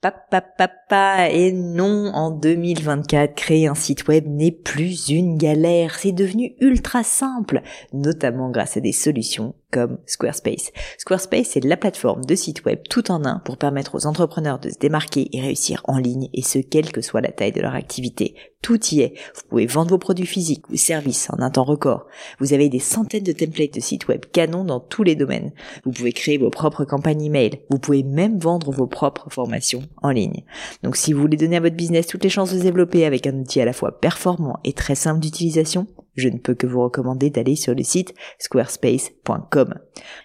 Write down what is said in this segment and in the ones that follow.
Papa, et non, en 2024, créer un site web n'est plus une galère, c'est devenu ultra simple, notamment grâce à des solutions comme Squarespace. Squarespace est la plateforme de site web tout en un pour permettre aux entrepreneurs de se démarquer et réussir en ligne, et ce, quelle que soit la taille de leur activité. Tout y est. Vous pouvez vendre vos produits physiques ou services en un temps record. Vous avez des centaines de templates de sites web canon dans tous les domaines. Vous pouvez créer vos propres campagnes email. Vous pouvez même vendre vos propres formations en ligne. Donc si vous voulez donner à votre business toutes les chances de se développer avec un outil à la fois performant et très simple d'utilisation, je ne peux que vous recommander d'aller sur le site squarespace.com.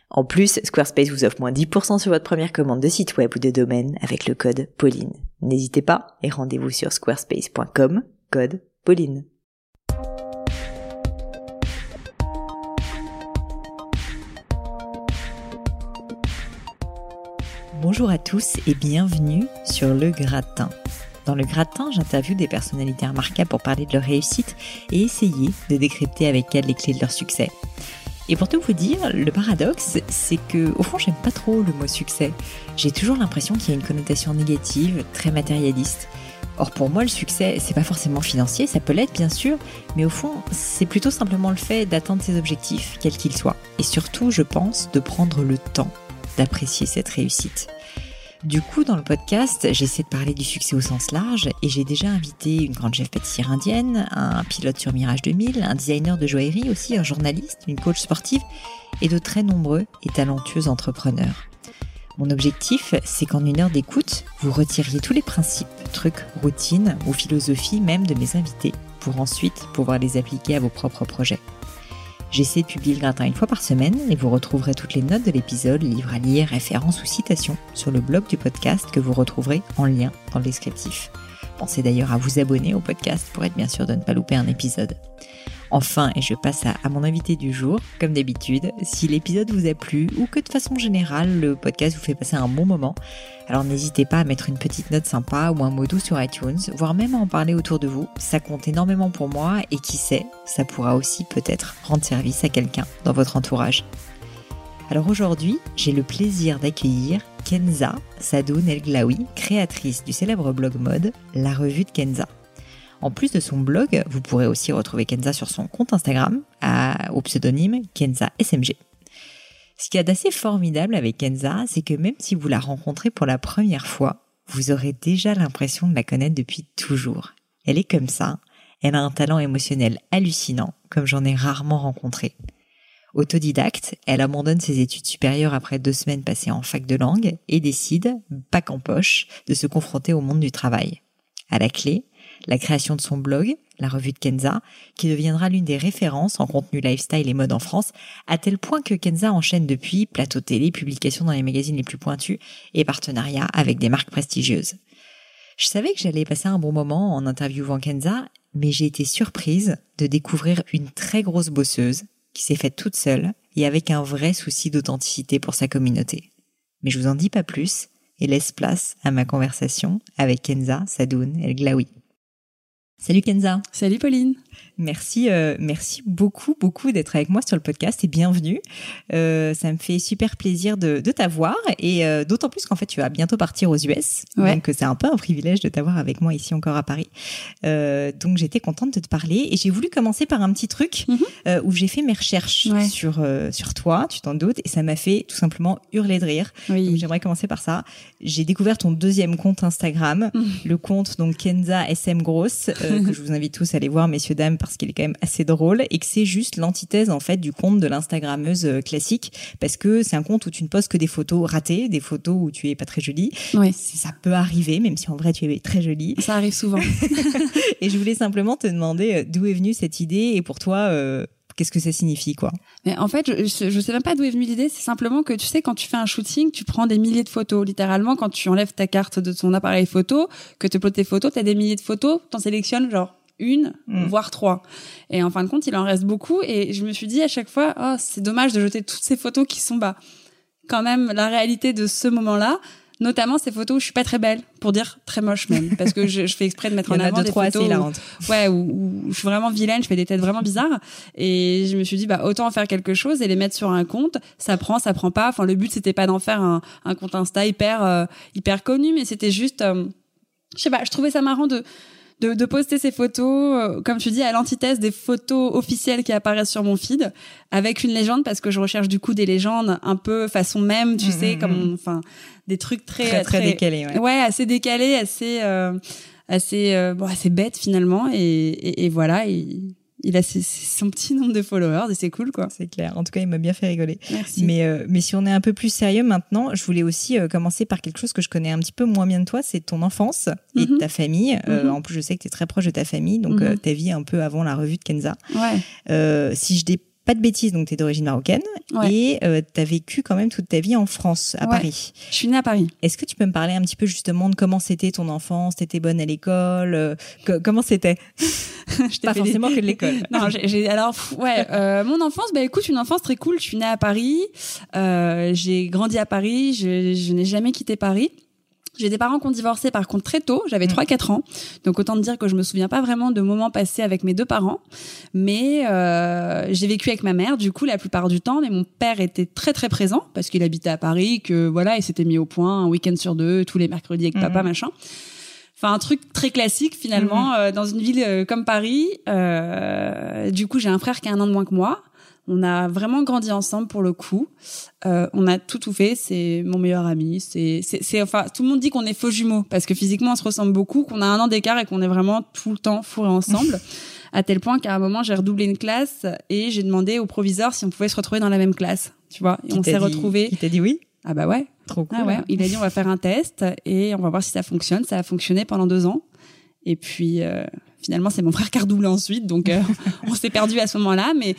En plus, Squarespace vous offre moins 10% sur votre première commande de site web ou de domaine avec le code Pauline. N'hésitez pas et rendez-vous sur squarespace.com, code Pauline. Bonjour à tous et bienvenue sur Le Gratin. Dans Le Gratin, j'interviewe des personnalités remarquables pour parler de leur réussite et essayer de décrypter avec elles les clés de leur succès. Et pour tout vous dire, le paradoxe, c'est que au fond, j'aime pas trop le mot succès. J'ai toujours l'impression qu'il y a une connotation négative, très matérialiste. Or pour moi, le succès, c'est pas forcément financier, ça peut l'être bien sûr, mais au fond, c'est plutôt simplement le fait d'atteindre ses objectifs, quels qu'ils soient. Et surtout, je pense, de prendre le temps d'apprécier cette réussite. Du coup, dans le podcast, j'essaie de parler du succès au sens large et j'ai déjà invité une grande chef pâtissière indienne, un pilote sur Mirage 2000, un designer de joaillerie aussi, un journaliste, une coach sportive et de très nombreux et talentueux entrepreneurs. Mon objectif, c'est qu'en une heure d'écoute, vous retiriez tous les principes, trucs, routines ou philosophies même de mes invités pour ensuite pouvoir les appliquer à vos propres projets. J'essaie de publier le gratin une fois par semaine et vous retrouverez toutes les notes de l'épisode, livres à lire, références ou citations sur le blog du podcast que vous retrouverez en lien dans le descriptif. Pensez d'ailleurs à vous abonner au podcast pour être bien sûr de ne pas louper un épisode. Enfin, et je passe à, mon invité du jour, comme d'habitude, si l'épisode vous a plu ou que de façon générale le podcast vous fait passer un bon moment, alors n'hésitez pas à mettre une petite note sympa ou un mot doux sur iTunes, voire même à en parler autour de vous. Ça compte énormément pour moi et qui sait, ça pourra aussi peut-être rendre service à quelqu'un dans votre entourage. Alors aujourd'hui, j'ai le plaisir d'accueillir Kenza Sadoun El Glaoui, créatrice du célèbre blog mode La Revue de Kenza. En plus de son blog, vous pourrez aussi retrouver Kenza sur son compte Instagram au pseudonyme Kenza SMG. Ce qui est d'assez formidable avec Kenza, c'est que même si vous la rencontrez pour la première fois, vous aurez déjà l'impression de la connaître depuis toujours. Elle est comme ça, elle a un talent émotionnel hallucinant, comme j'en ai rarement rencontré. Autodidacte, elle abandonne ses études supérieures après deux semaines passées en fac de langue et décide, bac en poche, de se confronter au monde du travail. À la clé, la création de son blog, la revue de Kenza, qui deviendra l'une des références en contenu lifestyle et mode en France, à tel point que Kenza enchaîne depuis plateau télé, publications dans les magazines les plus pointus et partenariats avec des marques prestigieuses. Je savais que j'allais passer un bon moment en interviewant Kenza, mais j'ai été surprise de découvrir une très grosse bosseuse qui s'est faite toute seule et avec un vrai souci d'authenticité pour sa communauté. Mais je vous en dis pas plus et laisse place à ma conversation avec Kenza Sadoun El Glaoui. Salut Kenza. Salut Pauline. Merci, euh, merci beaucoup, beaucoup d'être avec moi sur le podcast et bienvenue. Euh, ça me fait super plaisir de, de t'avoir et euh, d'autant plus qu'en fait tu vas bientôt partir aux US, donc c'est un peu un privilège de t'avoir avec moi ici encore à Paris. Donc j'étais contente de te parler et j'ai voulu commencer par un petit truc mhm. où j'ai fait mes recherches sur sur toi, tu t'en doutes, et ça m'a fait tout simplement hurler de rire. Oui. Donc j'aimerais commencer par ça. J'ai découvert ton deuxième compte Instagram, mhm. le compte donc Kenza SM Gross que je vous invite tous à aller voir, messieurs dames parce qu'il est quand même assez drôle et que c'est juste l'antithèse en fait du compte de l'instagrammeuse euh, classique parce que c'est un compte où tu ne poses que des photos ratées, des photos où tu es pas très jolie. Oui. Ça peut arriver, même si en vrai tu es très jolie. Ça arrive souvent. et je voulais simplement te demander euh, d'où est venue cette idée et pour toi, euh, qu'est-ce que ça signifie quoi? Mais en fait, je, je sais même pas d'où est venue l'idée. C'est simplement que tu sais, quand tu fais un shooting, tu prends des milliers de photos. Littéralement, quand tu enlèves ta carte de ton appareil photo, que tu uploades tes photos, tu as des milliers de photos, t'en sélectionnes genre une, mm. voire trois. Et en fin de compte, il en reste beaucoup. Et je me suis dit à chaque fois, oh, c'est dommage de jeter toutes ces photos qui sont bah quand même la réalité de ce moment-là. notamment ces photos où je suis pas très belle, pour dire très moche même, parce que je, je fais exprès de mettre en en avant deux, des trois photos où- ouais, où, où je suis vraiment vilaine, je fais des têtes vraiment bizarres, et je me suis dit bah autant en faire quelque chose et les mettre sur un compte, ça prend, ça prend pas. Enfin le but c'était pas d'en faire un, un compte Insta hyper euh, hyper connu, mais c'était juste, euh, je sais pas, je trouvais ça marrant de de, de poster ces photos, euh, comme tu dis, à l'antithèse des photos officielles qui apparaissent sur mon feed, avec une légende, parce que je recherche du coup des légendes un peu façon même, tu Mhm, sais, mhm. comme, on- enfin, des trucs très Très, très décalé, ouais. assez décalés, assez, euh, assez, euh, bon, assez bêtes finalement, et, et, et voilà, il, il a ses- son petit nombre de followers et c'est cool quoi. C'est clair. En tout cas, il m'a bien fait rigoler. Merci. Mais, euh, mais si on est un peu plus sérieux maintenant, je voulais aussi euh, commencer par quelque chose que je connais un petit peu moins bien de toi, c'est ton enfance et Mhm. ta famille. Euh, Mhm. en plus, je sais que tu es très proche de ta famille, donc Mhm. euh, ta vie un peu avant la revue de Kenza. Ouais. Euh, si je pas de bêtises, donc tu es d'origine marocaine Ouais. et euh, tu as vécu quand même toute ta vie en France, à Ouais. Paris. Je suis née à Paris. Est-ce que tu peux me parler un petit peu justement de comment c'était ton enfance? T'étais bonne à l'école? Euh, co- Comment c'était? Je Pas des- forcément que de l'école. Non, j'ai, alors ouais, euh, mon enfance, bah écoute, une enfance très cool. Je suis née à Paris, euh, j'ai grandi à Paris, je, je n'ai jamais quitté Paris. J'ai des parents qui ont divorcé par contre très tôt, j'avais Mm. 3-4 ans. Donc autant te dire que je me souviens pas vraiment de moments passés avec mes deux parents. Mais euh, j'ai vécu avec ma mère du coup la plupart du temps, mais mon père était très très présent parce qu'il habitait à Paris, que voilà, il s'était mis au point un week-end sur deux, tous les mercredis avec papa, Mhm. machin. Enfin, un truc très classique finalement euh, dans une ville euh, comme Paris. Euh, du coup, j'ai un frère qui a un an de moins que moi. On a vraiment grandi ensemble pour le coup. Euh, on a tout tout fait. C'est mon meilleur ami. C'est, c'est, c'est- enfin, tout le monde dit qu'on est faux jumeaux parce que physiquement on se ressemble beaucoup, qu'on a un an d'écart et qu'on est vraiment tout le temps fourrés ensemble. à tel point qu'à un moment j'ai redoublé une classe et j'ai demandé au proviseur si on pouvait se retrouver dans la même classe. Tu vois, et on s'est retrouvés. Qui t'a dit oui? Ah bah ouais. Trop cool. Ah ouais, il a dit on va faire un test et on va voir si ça fonctionne. Ça a fonctionné pendant deux ans. Et puis euh, finalement c'est mon frère qui a redoublé ensuite, donc euh, on s'est perdu à ce moment-là. Mais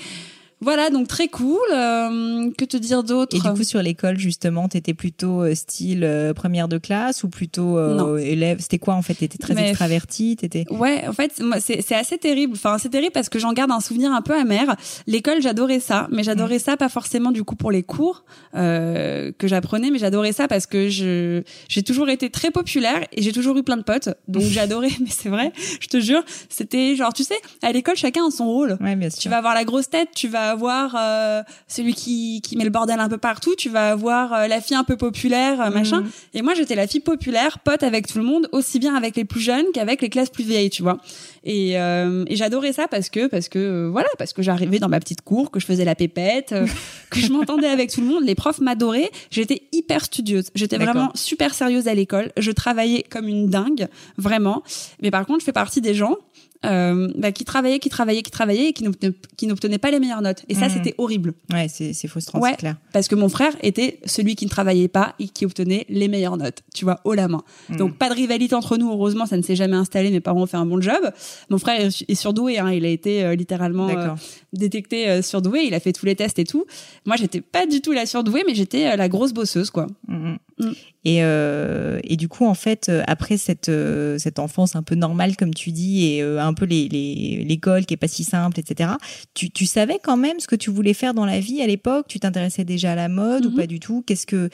voilà, donc très cool. Euh, que te dire d'autre Et du coup, sur l'école, justement, t'étais plutôt euh, style euh, première de classe ou plutôt euh, élève? C'était quoi en fait? T'étais très Mais- extravertie T'étais Ouais, en fait, c'est assez terrible. Enfin, c'est terrible parce que j'en garde un souvenir un peu amer. L'école, j'adorais ça, mais j'adorais ça pas forcément du coup pour les cours euh, que j'apprenais, mais j'adorais ça parce que je j'ai toujours été très populaire et j'ai toujours eu plein de potes, donc j'adorais. Mais c'est vrai, je te jure, c'était genre, tu sais, à l'école, chacun a son rôle. Ouais, bien sûr. Tu vas avoir la grosse tête, tu vas avoir euh, celui qui, qui met le bordel un peu partout, tu vas avoir euh, la fille un peu populaire, euh, machin. Mhm. Et moi, j'étais la fille populaire, pote avec tout le monde, aussi bien avec les plus jeunes qu'avec les classes plus vieilles, tu vois. Et, euh, et j'adorais ça parce que parce que euh, voilà, parce que j'arrivais dans ma petite cour, que je faisais la pépette, que je m'entendais avec tout le monde. Les profs m'adoraient. J'étais hyper studieuse. J'étais vraiment super sérieuse à l'école. Je travaillais comme une dingue, vraiment. Mais par contre, je fais partie des gens euh, bah, qui travaillaient, qui travaillaient, qui travaillaient et qui n'obtenaient pas les meilleures notes. Et ça, Mhm. c'était horrible. Ouais, c'est frustrant, Ouais. c'est clair. Parce que mon frère était celui qui ne travaillait pas et qui obtenait les meilleures notes, tu vois, haut la main. Mhm. Donc pas de rivalité entre nous, heureusement, ça ne s'est jamais installé, mes parents ont fait un bon job. Mon frère est surdoué, hein, il a été euh, littéralement euh, détecté surdoué, il a fait tous les tests et tout. Moi, j'étais pas du tout la surdouée, mais j'étais la grosse bosseuse, quoi. Mhm. Mm. Et, et du coup, en fait, après cette, cette enfance un peu normale, comme tu dis, et euh, un peu les- les- l'école qui est pas si simple, etc., tu, tu savais quand même ce que tu voulais faire dans la vie à l'époque? Tu t'intéressais déjà à la mode ou Mhm. pas du tout? Qu'est-ce que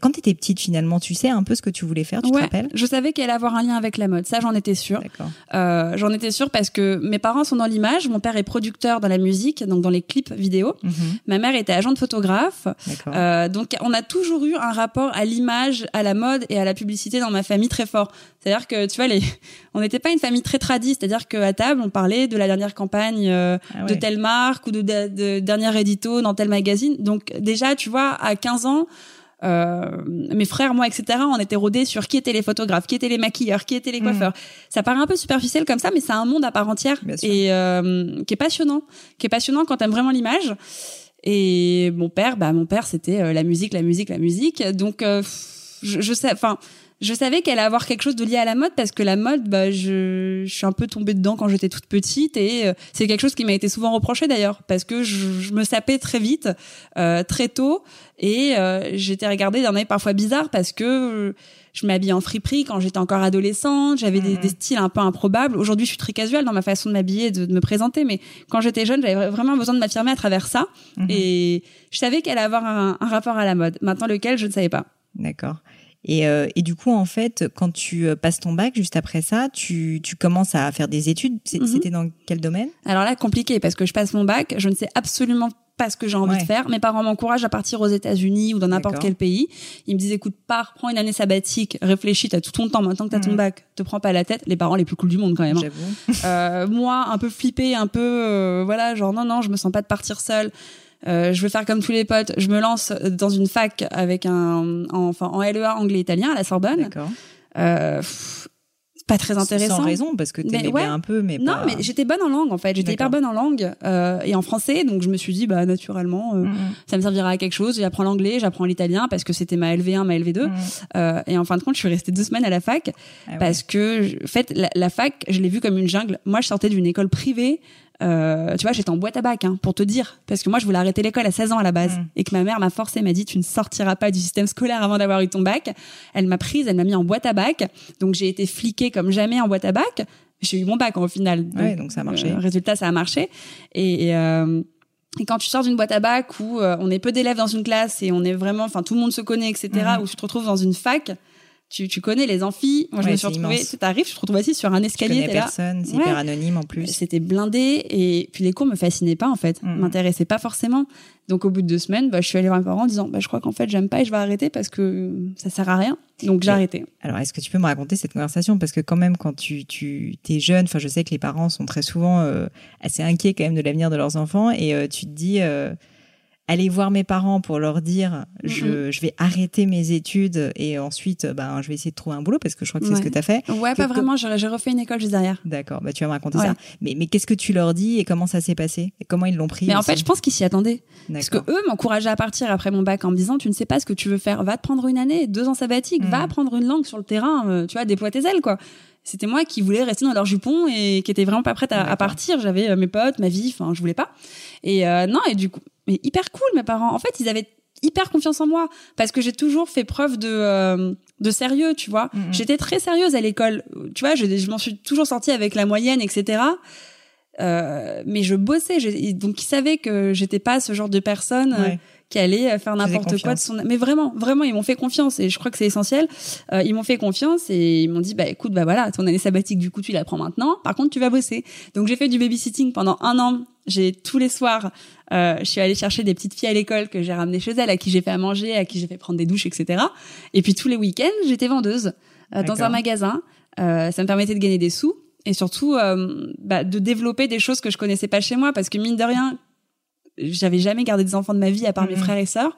Quand tu étais petite, finalement, tu sais un peu ce que tu voulais faire Tu te rappelles? je savais qu'elle allait avoir un lien avec la mode, ça j'en étais sûre. Euh, j'en étais sûre parce que mes parents sont dans l'image, mon père est producteur dans la musique, donc dans les clips vidéo. Mhm. Ma mère était agente photographe. D'accord. Euh, donc on a toujours eu un rapport à l'image, à la mode et à la publicité dans ma famille très fort. C'est-à-dire que tu vois les on n'était pas une famille très tradie, c'est-à-dire qu'à table on parlait de la dernière campagne euh, Ah de telle marque ou de, de, de dernier édito dans tel magazine. Donc déjà tu vois à 15 ans euh, mes frères, moi, etc., on était rodés sur qui étaient les photographes, qui étaient les maquilleurs, qui étaient les Mhm. coiffeurs. Ça paraît un peu superficiel comme ça, mais c'est un monde à part entière et euh, qui est passionnant, qui est passionnant quand t'aimes vraiment l'image. Et mon père, bah mon père, c'était la musique, la musique, la musique. Donc je, je sais, enfin, je savais qu'elle allait avoir quelque chose de lié à la mode parce que la mode, bah je, je suis un peu tombée dedans quand j'étais toute petite et euh, c'est quelque chose qui m'a été souvent reproché d'ailleurs parce que je, je me sapais très vite, euh, très tôt et euh, j'étais regardée d'un œil parfois bizarre parce que je m'habillais en friperie quand j'étais encore adolescente, j'avais des, Mhm. des styles un peu improbables. Aujourd'hui, je suis très casual dans ma façon de m'habiller, de, de me présenter, mais quand j'étais jeune, j'avais vraiment besoin de m'affirmer à travers ça. Mhm. Et je savais qu'elle allait avoir un, un rapport à la mode. Maintenant, lequel, je ne savais pas. D'accord. Et, euh, et, du coup, en fait, quand tu euh, passes ton bac, juste après ça, tu, tu commences à faire des études. Mhm. C'était dans quel domaine? Alors là, compliqué, parce que je passe mon bac, je ne sais absolument pas ce que j'ai envie Ouais. de faire. Mes parents m'encouragent à partir aux États-Unis ou dans n'importe quel pays. Ils me disent, écoute, pars, prends une année sabbatique, réfléchis, t'as tout ton temps, maintenant que t'as ton Mhm. bac, te prends pas la tête. Les parents les plus cool du monde, quand même. hein. J'avoue. Euh, moi, un peu flippée, un peu, euh, voilà, genre non, non, je me sens pas de partir seule. Euh, je veux faire comme tous les potes. Je me lance dans une fac avec un, en, enfin, en LEA anglais-italien à la Sorbonne. D'accord. Euh, pff, pas très intéressant. Sans raison, parce que t'aimais Mais ouais. bien un peu, mais Non, pas... mais j'étais bonne en langue en fait. J'étais hyper bonne en langue euh, et en français, donc je me suis dit bah naturellement euh, Mhm. ça me servira à quelque chose. J'apprends l'anglais, j'apprends l'italien parce que c'était ma LV1, ma LV2. Mhm. Euh, et en fin de compte, je suis restée deux semaines à la fac Ah ouais. parce que en fait la, la fac, je l'ai vue comme une jungle. Moi, je sortais d'une école privée. Euh, tu vois, j'étais en boîte à bac hein, pour te dire, parce que moi, je voulais arrêter l'école à 16 ans à la base, Mm. et que ma mère m'a forcé, m'a dit, tu ne sortiras pas du système scolaire avant d'avoir eu ton bac. Elle m'a prise, elle m'a mis en boîte à bac, donc j'ai été fliquée comme jamais en boîte à bac. J'ai eu mon bac hein, au final. Ouais, donc ça a marché. euh, résultat, ça a marché. Et, et, euh, et quand tu sors d'une boîte à bac où euh, on est peu d'élèves dans une classe et on est vraiment, enfin tout le monde se connaît, etc., Mhm. où tu te retrouves dans une fac, tu, tu connais les amphis. Moi, je Ouais, me suis retrouvée, tu arrives, tu te retrouves assis sur un Tu escalier, connais t'es là. personne, c'est Ouais. hyper anonyme en plus. C'était blindé et puis les cours me fascinaient pas en fait, Mhm. m'intéressaient pas forcément. Donc au bout de deux semaines, bah, je suis allée voir mes parents en disant bah, je crois qu'en fait j'aime pas et je vais arrêter parce que ça sert à rien. Donc j'ai arrêté. Alors, est-ce que tu peux me raconter cette conversation? Parce que quand même, quand tu, tu es jeune, enfin, je sais que les parents sont très souvent euh, assez inquiets quand même de l'avenir de leurs enfants, et euh, tu te dis, euh, aller voir mes parents pour leur dire, je, je vais arrêter mes études et ensuite, euh, ben, je vais essayer de trouver un boulot parce que je crois que c'est ce que tu as fait. Ouais, pas vraiment. J'ai j'ai refait une école juste derrière. D'accord, bah, tu vas me raconter Ouais. ça. Mais, mais qu'est-ce que tu leur dis et comment ça s'est passé et comment ils l'ont pris Mais en fait, je pense qu'ils s'y attendaient. Parce que eux m'encourageaient à partir après mon bac en me disant tu ne sais pas ce que tu veux faire, va te prendre une année, deux ans sabbatique, Mm. va apprendre une langue sur le terrain, euh, tu vois, déploie tes ailes quoi. C'était moi qui voulais rester dans leur jupon et qui était vraiment pas prête à, partir. J'avais euh, mes potes, ma vie, enfin je voulais pas. Et euh, non et du coup, mais hyper cool mes parents. En fait, ils avaient hyper confiance en moi parce que j'ai toujours fait preuve de euh, de sérieux, tu vois. Mhm. J'étais très sérieuse à l'école, tu vois. Je, je m'en suis toujours sortie avec la moyenne, etc. Euh, mais je bossais, donc ils savaient que j'étais pas ce genre de personne euh, Ouais. Qui allait euh, faire n'importe quoi de son. Mais vraiment, vraiment, ils m'ont fait confiance et je crois que c'est essentiel. Euh, ils m'ont fait confiance et ils m'ont dit bah écoute bah voilà ton année sabbatique du coup tu la prends maintenant. Par contre tu vas bosser. Donc j'ai fait du babysitting pendant un an. J'ai tous les soirs, euh, je suis allée chercher des petites filles à l'école que j'ai ramenées chez elles, à qui j'ai fait à manger, à qui j'ai fait prendre des douches, etc. Et puis tous les week-ends j'étais vendeuse euh, dans un magasin. Euh, ça me permettait de gagner des sous et surtout euh, bah, de développer des choses que je connaissais pas chez moi parce que mine de rien j'avais jamais gardé des enfants de ma vie à part mes Mhm. frères et sœurs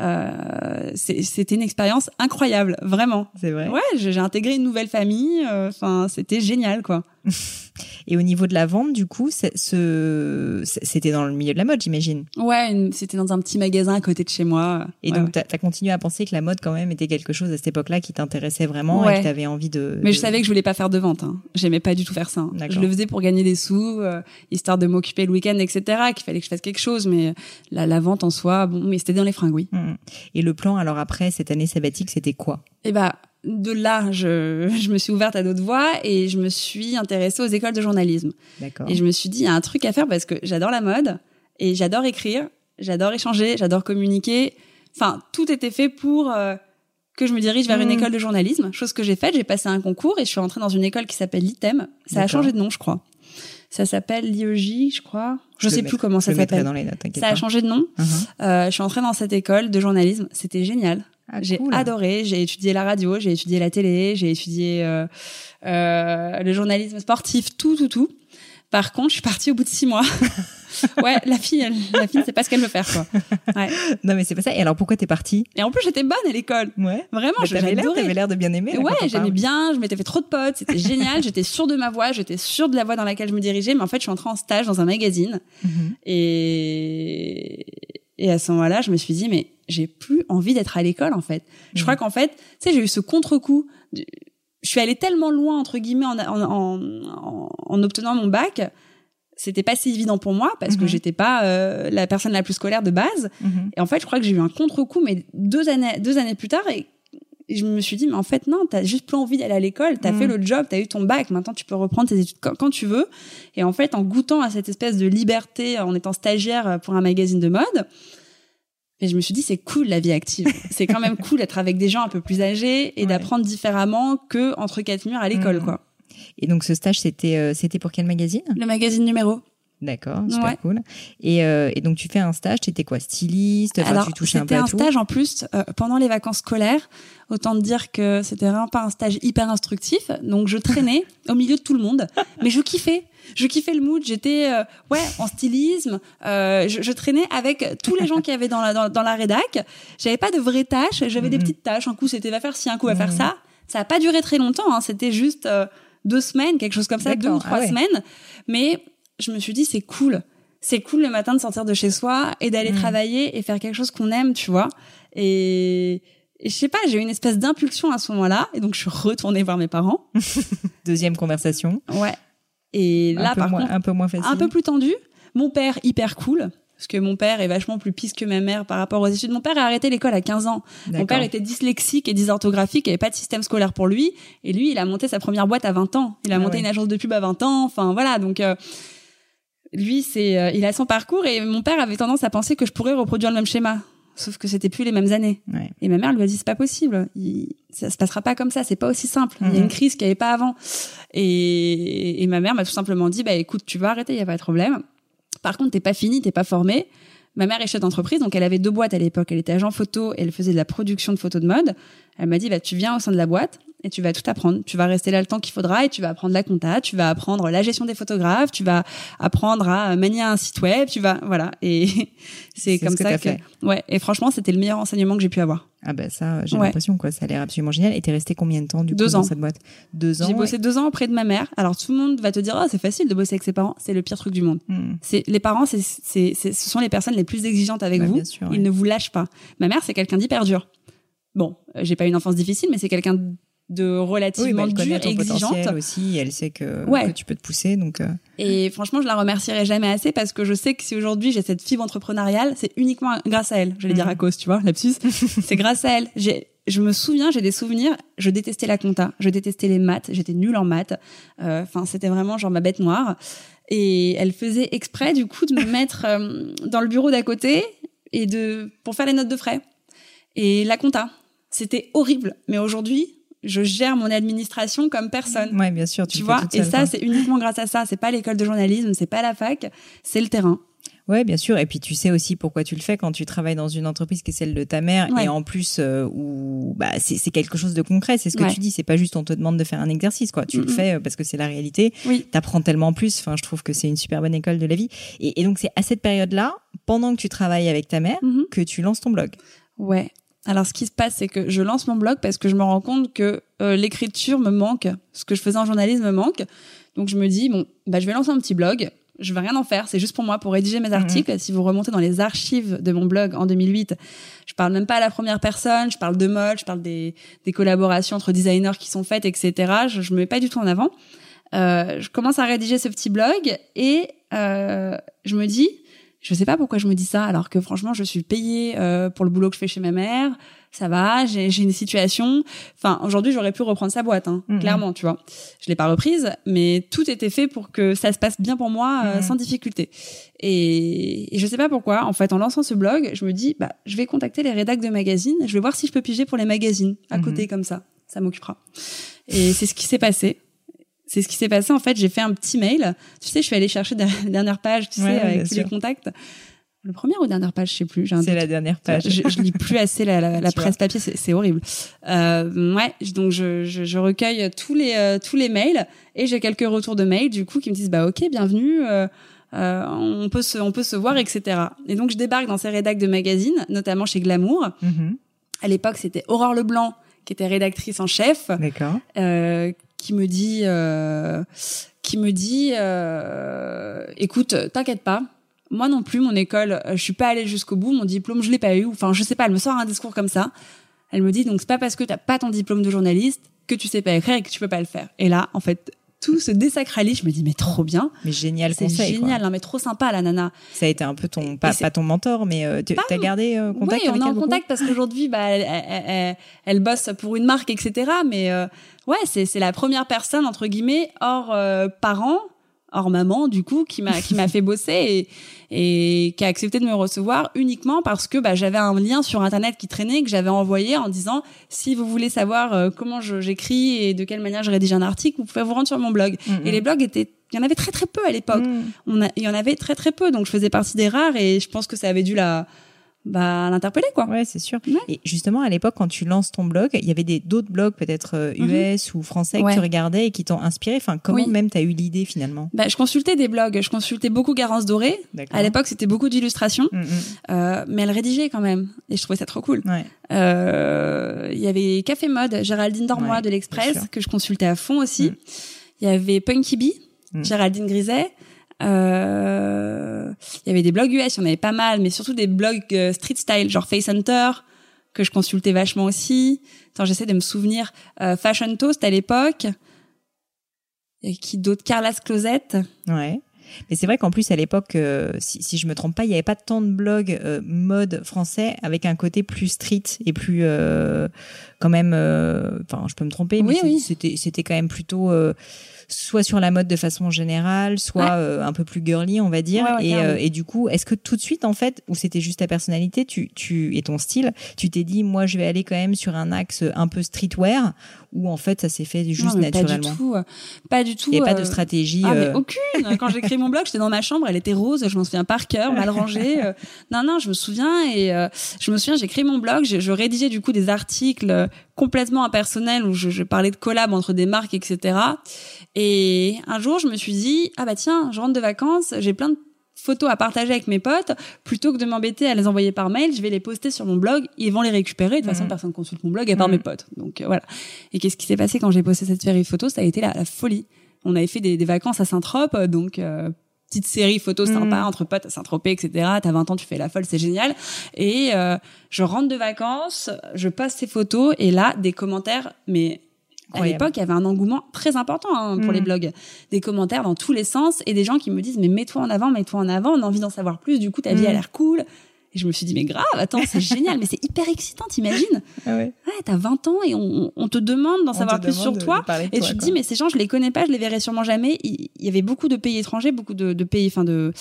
euh, c'est- c'était une expérience incroyable vraiment C'est vrai. ouais j'ai j'ai intégré une nouvelle famille euh, enfin c'était génial quoi Et au niveau de la vente, du coup, ce... c'était dans le milieu de la mode, j'imagine. ouais c'était dans un petit magasin à côté de chez moi Et Ouais, donc, ouais. tu as, continué à penser que la mode, quand même, était quelque chose à cette époque-là qui t'intéressait vraiment et que tu avais envie de. mais de- je savais que je voulais pas faire de vente hein. j'aimais pas du tout faire ça hein. Je le faisais pour gagner des sous euh, histoire de m'occuper le week-end etc qu'il fallait que je fasse quelque chose mais la, la vente en soi bon mais c'était dans les fringues oui Mhm. Et le plan, alors après, cette année sabbatique, c'était quoi? Et bah de là, je, je me suis ouverte à d'autres voies et je me suis intéressée aux écoles de journalisme. Et je me suis dit, il y a un truc à faire parce que j'adore la mode et j'adore écrire, j'adore échanger, j'adore communiquer. Enfin, tout était fait pour euh, que je me dirige vers une Mhm. école de journalisme. Chose que j'ai faite, j'ai passé un concours et je suis entrée dans une école qui s'appelle l'ITEM. Ça a changé de nom, je crois. Ça s'appelle l'IEJ, je crois. Je, le sais plus comment ça s'appelle. Ça a changé de nom. Mhm. Euh, je suis entrée dans cette école de journalisme. C'était génial. Ah, J'ai cool. adoré. J'ai étudié la radio, j'ai étudié la télé, j'ai étudié euh, euh, le journalisme sportif, tout, tout, tout. Par contre, je suis partie au bout de six mois. ouais, la fille, elle, la fille, c'est pas ce qu'elle veut faire, quoi. Ouais. Non, mais c'est pas ça. Et alors, pourquoi t'es partie? Et en plus, j'étais bonne à l'école. Ouais. Vraiment, Bah, t'avais l'air, t'avais l'air de bien aimer. là, Ouais, j'aimais bien, je m'étais fait trop de potes, c'était génial, j'étais sûre de ma voix, j'étais sûre de la voie dans laquelle je me dirigeais, mais en fait, je suis entrée en stage dans un magazine Mhm. et, et à ce moment-là, je me suis dit, mais j'ai plus envie d'être à l'école, en fait. Je crois qu'en fait, tu sais, j'ai eu ce contre-coup. Je suis allée tellement loin, entre guillemets, en, en, en, en- en obtenant mon bac. C'était pas si évident pour moi parce que Mhm. j'étais pas euh, la personne la plus scolaire de base. Mhm. Et en fait, je crois que j'ai eu un contre-coup, mais deux années, deux années plus tard, et je me suis dit, mais en fait, non, t'as juste plus envie d'aller à l'école, t'as Mm. fait le job, t'as eu ton bac, maintenant tu peux reprendre tes études quand, quand tu veux. Et en fait, en goûtant à cette espèce de liberté, en étant stagiaire pour un magazine de mode, Mais je me suis dit, c'est cool la vie active. c'est quand même cool d'être avec des gens un peu plus âgés et d'apprendre différemment que entre quatre murs à l'école, Mhm. quoi. Et donc ce stage, c'était euh, c'était pour quel magazine? Le magazine numéro. D'accord, super Ouais. cool. Et, euh, et donc tu fais un stage, tu étais quoi Styliste Alors, tu touchais un peu à un tout stage en plus euh, pendant les vacances scolaires. Autant te dire que c'était vraiment pas un stage hyper instructif. Donc, je traînais au milieu de tout le monde, mais je kiffais. Je kiffais le mood. J'étais euh, ouais en stylisme. Euh, je, je traînais avec tous les gens qui avaient dans la dans, dans la rédac. J'avais pas de vraies tâches. J'avais des Mhm. petites tâches. Un coup, c'était va faire ci, un coup va faire Mhm. ça. Ça a pas duré très longtemps. Hein. C'était juste euh, deux semaines, quelque chose comme ça, deux ou trois Ah ouais. semaines. Mais je me suis dit c'est cool. C'est cool le matin de sortir de chez soi et d'aller Mhm. travailler et faire quelque chose qu'on aime, tu vois. Et, et je sais pas, j'ai eu une espèce d'impulsion à ce moment-là, et donc je suis retournée voir mes parents. Deuxième conversation. Ouais. Et là, un, peu par moins, contre, un peu moins facile. un peu plus tendu. Mon père, hyper cool. Parce que mon père est vachement plus pisse que ma mère par rapport aux études. Mon père a arrêté l'école à 15 ans. Mon père était dyslexique et dysorthographique, il n'y avait pas de système scolaire pour lui. Et lui, il a monté sa première boîte à 20 ans. Il a Ah monté ouais. une agence de pub à 20 ans. Enfin, voilà. Donc, euh, lui, c'est, euh, il a son parcours et mon père avait tendance à penser que je pourrais reproduire le même schéma. Sauf que c'était plus les mêmes années. Ouais. Et ma mère lui a dit c'est pas possible, il, ça se passera pas comme ça, c'est pas aussi simple. Il y a Mhm. une crise qu'il n'y avait pas avant. Et, et ma mère m'a tout simplement dit bah écoute tu vas arrêter, il y a pas de problème. Par contre t'es pas fini, t'es pas formé. Ma mère est chef d'entreprise, donc elle avait deux boîtes à l'époque. Elle était agent photo et elle faisait de la production de photos de mode. Elle m'a dit bah tu viens au sein de la boîte et tu vas tout apprendre. Tu vas rester là le temps qu'il faudra et tu vas apprendre la compta, tu vas apprendre la gestion des photographes, tu vas apprendre à manier un site web, tu vas voilà. Et c'est comme ce que ça t'as que fait. ouais. Et franchement c'était le meilleur enseignement que j'ai pu avoir. Ah bah ça, j'ai Ouais. l'impression quoi, ça a l'air absolument génial. Et t'es resté combien de temps du coup Deux dans ans. cette boîte? Deux ans. J'ai bossé deux ans auprès de ma mère. Alors tout le monde va te dire oh c'est facile de bosser avec ses parents, c'est le pire truc du monde. Hmm. C'est les parents, c'est c'est ce sont les personnes les plus exigeantes avec Bah, vous. bien sûr, ouais. Ils ne vous lâchent pas. Ma mère c'est quelqu'un d'hyper dur. Bon, euh, j'ai pas une enfance difficile, mais c'est quelqu'un de Oui, bah, relativement elle dur connaît et exigeante. aussi. Elle sait que, Ouais. que tu peux te pousser. Donc, euh, Et franchement, je la remercierai jamais assez parce que je sais que si aujourd'hui j'ai cette fibre entrepreneuriale, c'est uniquement grâce à elle. J'allais dire Mhm. à cause, tu vois, lapsus. c'est grâce à elle. J'ai, je me souviens, j'ai des souvenirs. Je détestais la compta, je détestais les maths, j'étais nulle en maths. Euh, Enfin, c'était vraiment genre ma bête noire. Et elle faisait exprès du coup de me mettre euh, dans le bureau d'à côté et de pour faire les notes de frais et la compta. C'était horrible. Mais aujourd'hui, je gère mon administration comme personne ouais, bien sûr, tu, vois et ça c'est uniquement grâce à ça c'est pas l'école de journalisme c'est pas la fac c'est le terrain Ouais, bien sûr. Et puis tu sais aussi pourquoi tu le fais quand tu travailles dans une entreprise qui est celle de ta mère Ouais. et en plus euh, où bah c'est quelque chose de concret. C'est ce que Ouais. tu dis. C'est pas juste on te demande de faire un exercice quoi. Tu le fais euh, parce que c'est la réalité. oui T'apprends tellement plus. Enfin, je trouve que c'est une super bonne école de la vie. Et, et donc c'est à cette période-là, pendant que tu travailles avec ta mère, Mhm. que tu lances ton blog. ouais alors ce qui se passe c'est que je lance mon blog parce que je me rends compte que euh, l'écriture me manque. Ce que je faisais en journalisme me manque. Donc je me dis bon bah je vais lancer un petit blog. Je vais rien en faire, c'est juste pour moi, pour rédiger mes articles. Si vous remontez dans les archives de mon blog en 2008, je parle même pas à la première personne, je parle de mode, je parle des, des collaborations entre designers qui sont faites, etc. Je, je me mets pas du tout en avant. Euh, je commence à rédiger ce petit blog et euh, je me dis, je sais pas pourquoi je me dis ça, alors que franchement, je suis payée euh, pour le boulot que je fais chez ma mère. Ça va, j'ai une situation. Enfin, aujourd'hui, j'aurais pu reprendre sa boîte, hein, Mhm. clairement, tu vois. Je l'ai pas reprise, mais tout était fait pour que ça se passe bien pour moi, euh, Mhm. sans difficulté. Et, et je sais pas pourquoi. En fait, en lançant ce blog, je me dis, bah, je vais contacter les rédacs de magazines. Je vais voir si je peux piger pour les magazines à Mhm. côté comme ça. Ça m'occupera. Et c'est ce qui s'est passé. C'est ce qui s'est passé. En fait, j'ai fait un petit mail. Tu sais, je suis allée chercher la dernière page, tu Ouais, sais, avec tous les contacts. Le premier ou dernière page, je sais plus. C'est la dernière page. Je, je lis plus assez la, presse papier, c'est horrible. Euh, ouais, donc je, je, je recueille tous les euh, tous les mails et j'ai quelques retours de mails du coup qui me disent bah ok bienvenue, euh, euh, on peut se on peut se voir etc. Et donc je débarque dans ces rédacs de magazines, notamment chez Glamour. Mhm. À l'époque c'était Aurore Leblanc qui était rédactrice en chef D'accord. euh, qui me dit euh, qui me dit euh, écoute t'inquiète pas. Moi non plus mon école euh, je suis pas allée jusqu'au bout. Mon diplôme je l'ai pas eu. Enfin je sais pas elle me sort un discours comme ça. Elle me dit donc c'est pas parce que t'as pas ton diplôme de journaliste que tu sais pas écrire et que tu peux pas le faire. Et là en fait tout se désacralise je me dis mais trop bien Mais génial c'est conseil. quoi. génial non mais trop sympa la nana Ça a été un peu ton, pas, c'est- pas ton mentor, mais euh, tu as gardé euh, contact oui, on avec est en contact parce qu'aujourd'hui, bah, elle, elle, elle- elle bosse pour une marque, etc. Mais euh, ouais, c'est c'est la première personne entre guillemets hors euh, parents hors maman du coup qui m'a qui m'a fait bosser et, et qui a accepté de me recevoir uniquement parce que bah, j'avais un lien sur internet qui traînait que j'avais envoyé en disant si vous voulez savoir euh, comment j'écris et de quelle manière je rédige un article vous pouvez vous rendre sur mon blog Mm-hmm. et les blogs étaient il y en avait très très peu à l'époque Mm. on a il y en avait très très peu donc je faisais partie des rares et je pense que ça avait dû la bah l'interpeller quoi Ouais, c'est sûr. Ouais. Et justement, à l'époque, quand tu lances ton blog, il y avait des d'autres blogs, peut-être euh, US ou français, que Mhm. Ouais. tu regardais et qui t'ont inspiré. Enfin, comment Oui. même t'as eu l'idée finalement? Bah, je consultais des blogs je consultais beaucoup Garance Doré à l'époque c'était beaucoup d'illustrations Mm, mm. euh, mais elle rédigeait quand même et je trouvais ça trop cool Ouais. Euh, il y avait Café Mode, Géraldine Dormois de l'Express que je consultais à fond aussi. Mm. Il y avait Punky Bee. Géraldine Griset. Euh, il y avait des blogs US, il y en avait pas mal, mais surtout des blogs euh, street style, genre Face Hunter, que je consultais vachement aussi. Attends, j'essaie de me souvenir. Euh, Fashion Toast à l'époque. Et qui d'autre? Carla's Closet. Ouais. Mais c'est vrai qu'en plus à l'époque, euh, si, si je me trompe pas, il y avait pas tant de blogs euh, mode français avec un côté plus street et plus euh, quand même. euh, Enfin, je peux me tromper, mais Oui, c'est- oui. c'était c'était quand même plutôt euh, soit sur la mode de façon générale, soit Ouais. euh, un peu plus girly, on va dire. Ouais, ouais, et, euh, et du coup, est-ce que tout de suite en fait, ou c'était juste ta personnalité, tu tu et ton style, tu t'es dit moi je vais aller quand même sur un axe un peu streetwear, ou en fait ça s'est fait juste Non, mais pas du naturellement? tout. euh, Pas du tout. Il n'y a pas de stratégie. Ah, mais aucune. Quand j'ai créé mon blog, j'étais dans ma chambre, elle était rose, je m'en souviens par cœur, mal rangée. Non, non, je me souviens et euh, je me souviens, j'ai créé mon blog, je, je rédigeais du coup des articles complètement impersonnels où je, je parlais de collab entre des marques, etc. Et un jour, je me suis dit, ah bah tiens, je rentre de vacances, j'ai plein de photos à partager avec mes potes, plutôt que de m'embêter à les envoyer par mail, je vais les poster sur mon blog, ils vont les récupérer. De toute façon, Mhm. personne consulte mon blog à part Mhm. mes potes. Donc euh, voilà. Et qu'est-ce qui s'est passé quand j'ai posté cette série de photos? Ça a été la, la folie. On avait fait des, des vacances à Saint-Trope, euh, donc euh, petite série photos Mhm. sympa entre potes à Saint-Tropez, etc. T'as 20 ans, tu fais la folle, c'est génial. Et euh, je rentre de vacances, je poste ces photos et là, des commentaires, mais à l'époque, il y avait un engouement très important hein, pour les blogs. Des commentaires dans tous les sens et des gens qui me disent mais mets-toi en avant, mets-toi en avant, on a envie d'en savoir plus, du coup ta vie a Mhm. l'air cool. Et je me suis dit mais grave, attends, c'est génial, mais c'est hyper excitant, t'imagines? Ah ouais. Ouais, t'as 20 ans et on, on te demande d'en savoir plus sur de- toi. de Et toi, tu te quoi. dis, mais ces gens, je les connais pas, je les verrai sûrement jamais. Il, il y avait beaucoup de pays étrangers, beaucoup de, de pays, enfin de,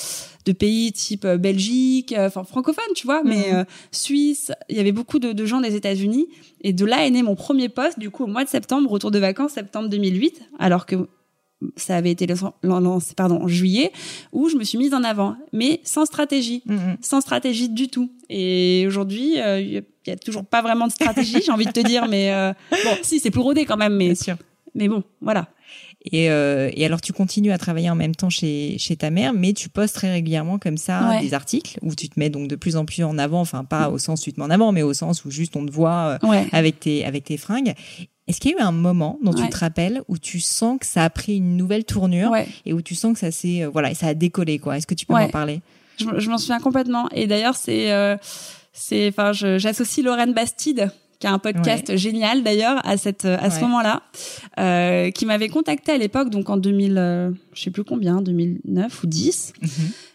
de pays type euh, Belgique, euh, enfin francophone, tu vois, mais Mhm. euh, Suisse. Il y avait beaucoup de, de gens des États-Unis. Et de là est né mon premier poste, du coup, au mois de septembre, retour de vacances, septembre 2008, alors que ça avait été lancé, pardon, en juillet, où je me suis mise en avant, mais sans stratégie Mm, mm. sans stratégie du tout. Et aujourd'hui, euh, il y, a toujours pas vraiment de stratégie, j'ai envie de te dire, mais euh, bon, si c'est plus rodé quand même, mais Bien sûr. mais bon, voilà. Et, euh, et alors, tu continues à travailler en même temps chez, chez ta mère, mais tu postes très régulièrement comme ça Ouais. des articles où tu te mets donc de plus en plus en avant, enfin pas au sens où tu te mets en avant, mais au sens où juste on te voit euh, Ouais. avec tes avec tes fringues. Est-ce qu'il y a eu un moment dont Ouais. tu te rappelles où tu sens que ça a pris une nouvelle tournure Ouais. et où tu sens que ça s'est euh, voilà, ça a décollé quoi? Est-ce que tu peux Ouais. m'en parler? Je, m'en souviens complètement. Et d'ailleurs, c'est, euh, c'est, enfin, j'associe Lorraine Bastide, qui a un podcast génial d'ailleurs à cette, à ce moment-là, euh, qui m'avait contacté à l'époque, donc en 2000, euh, je sais plus combien, 2009 ou 10,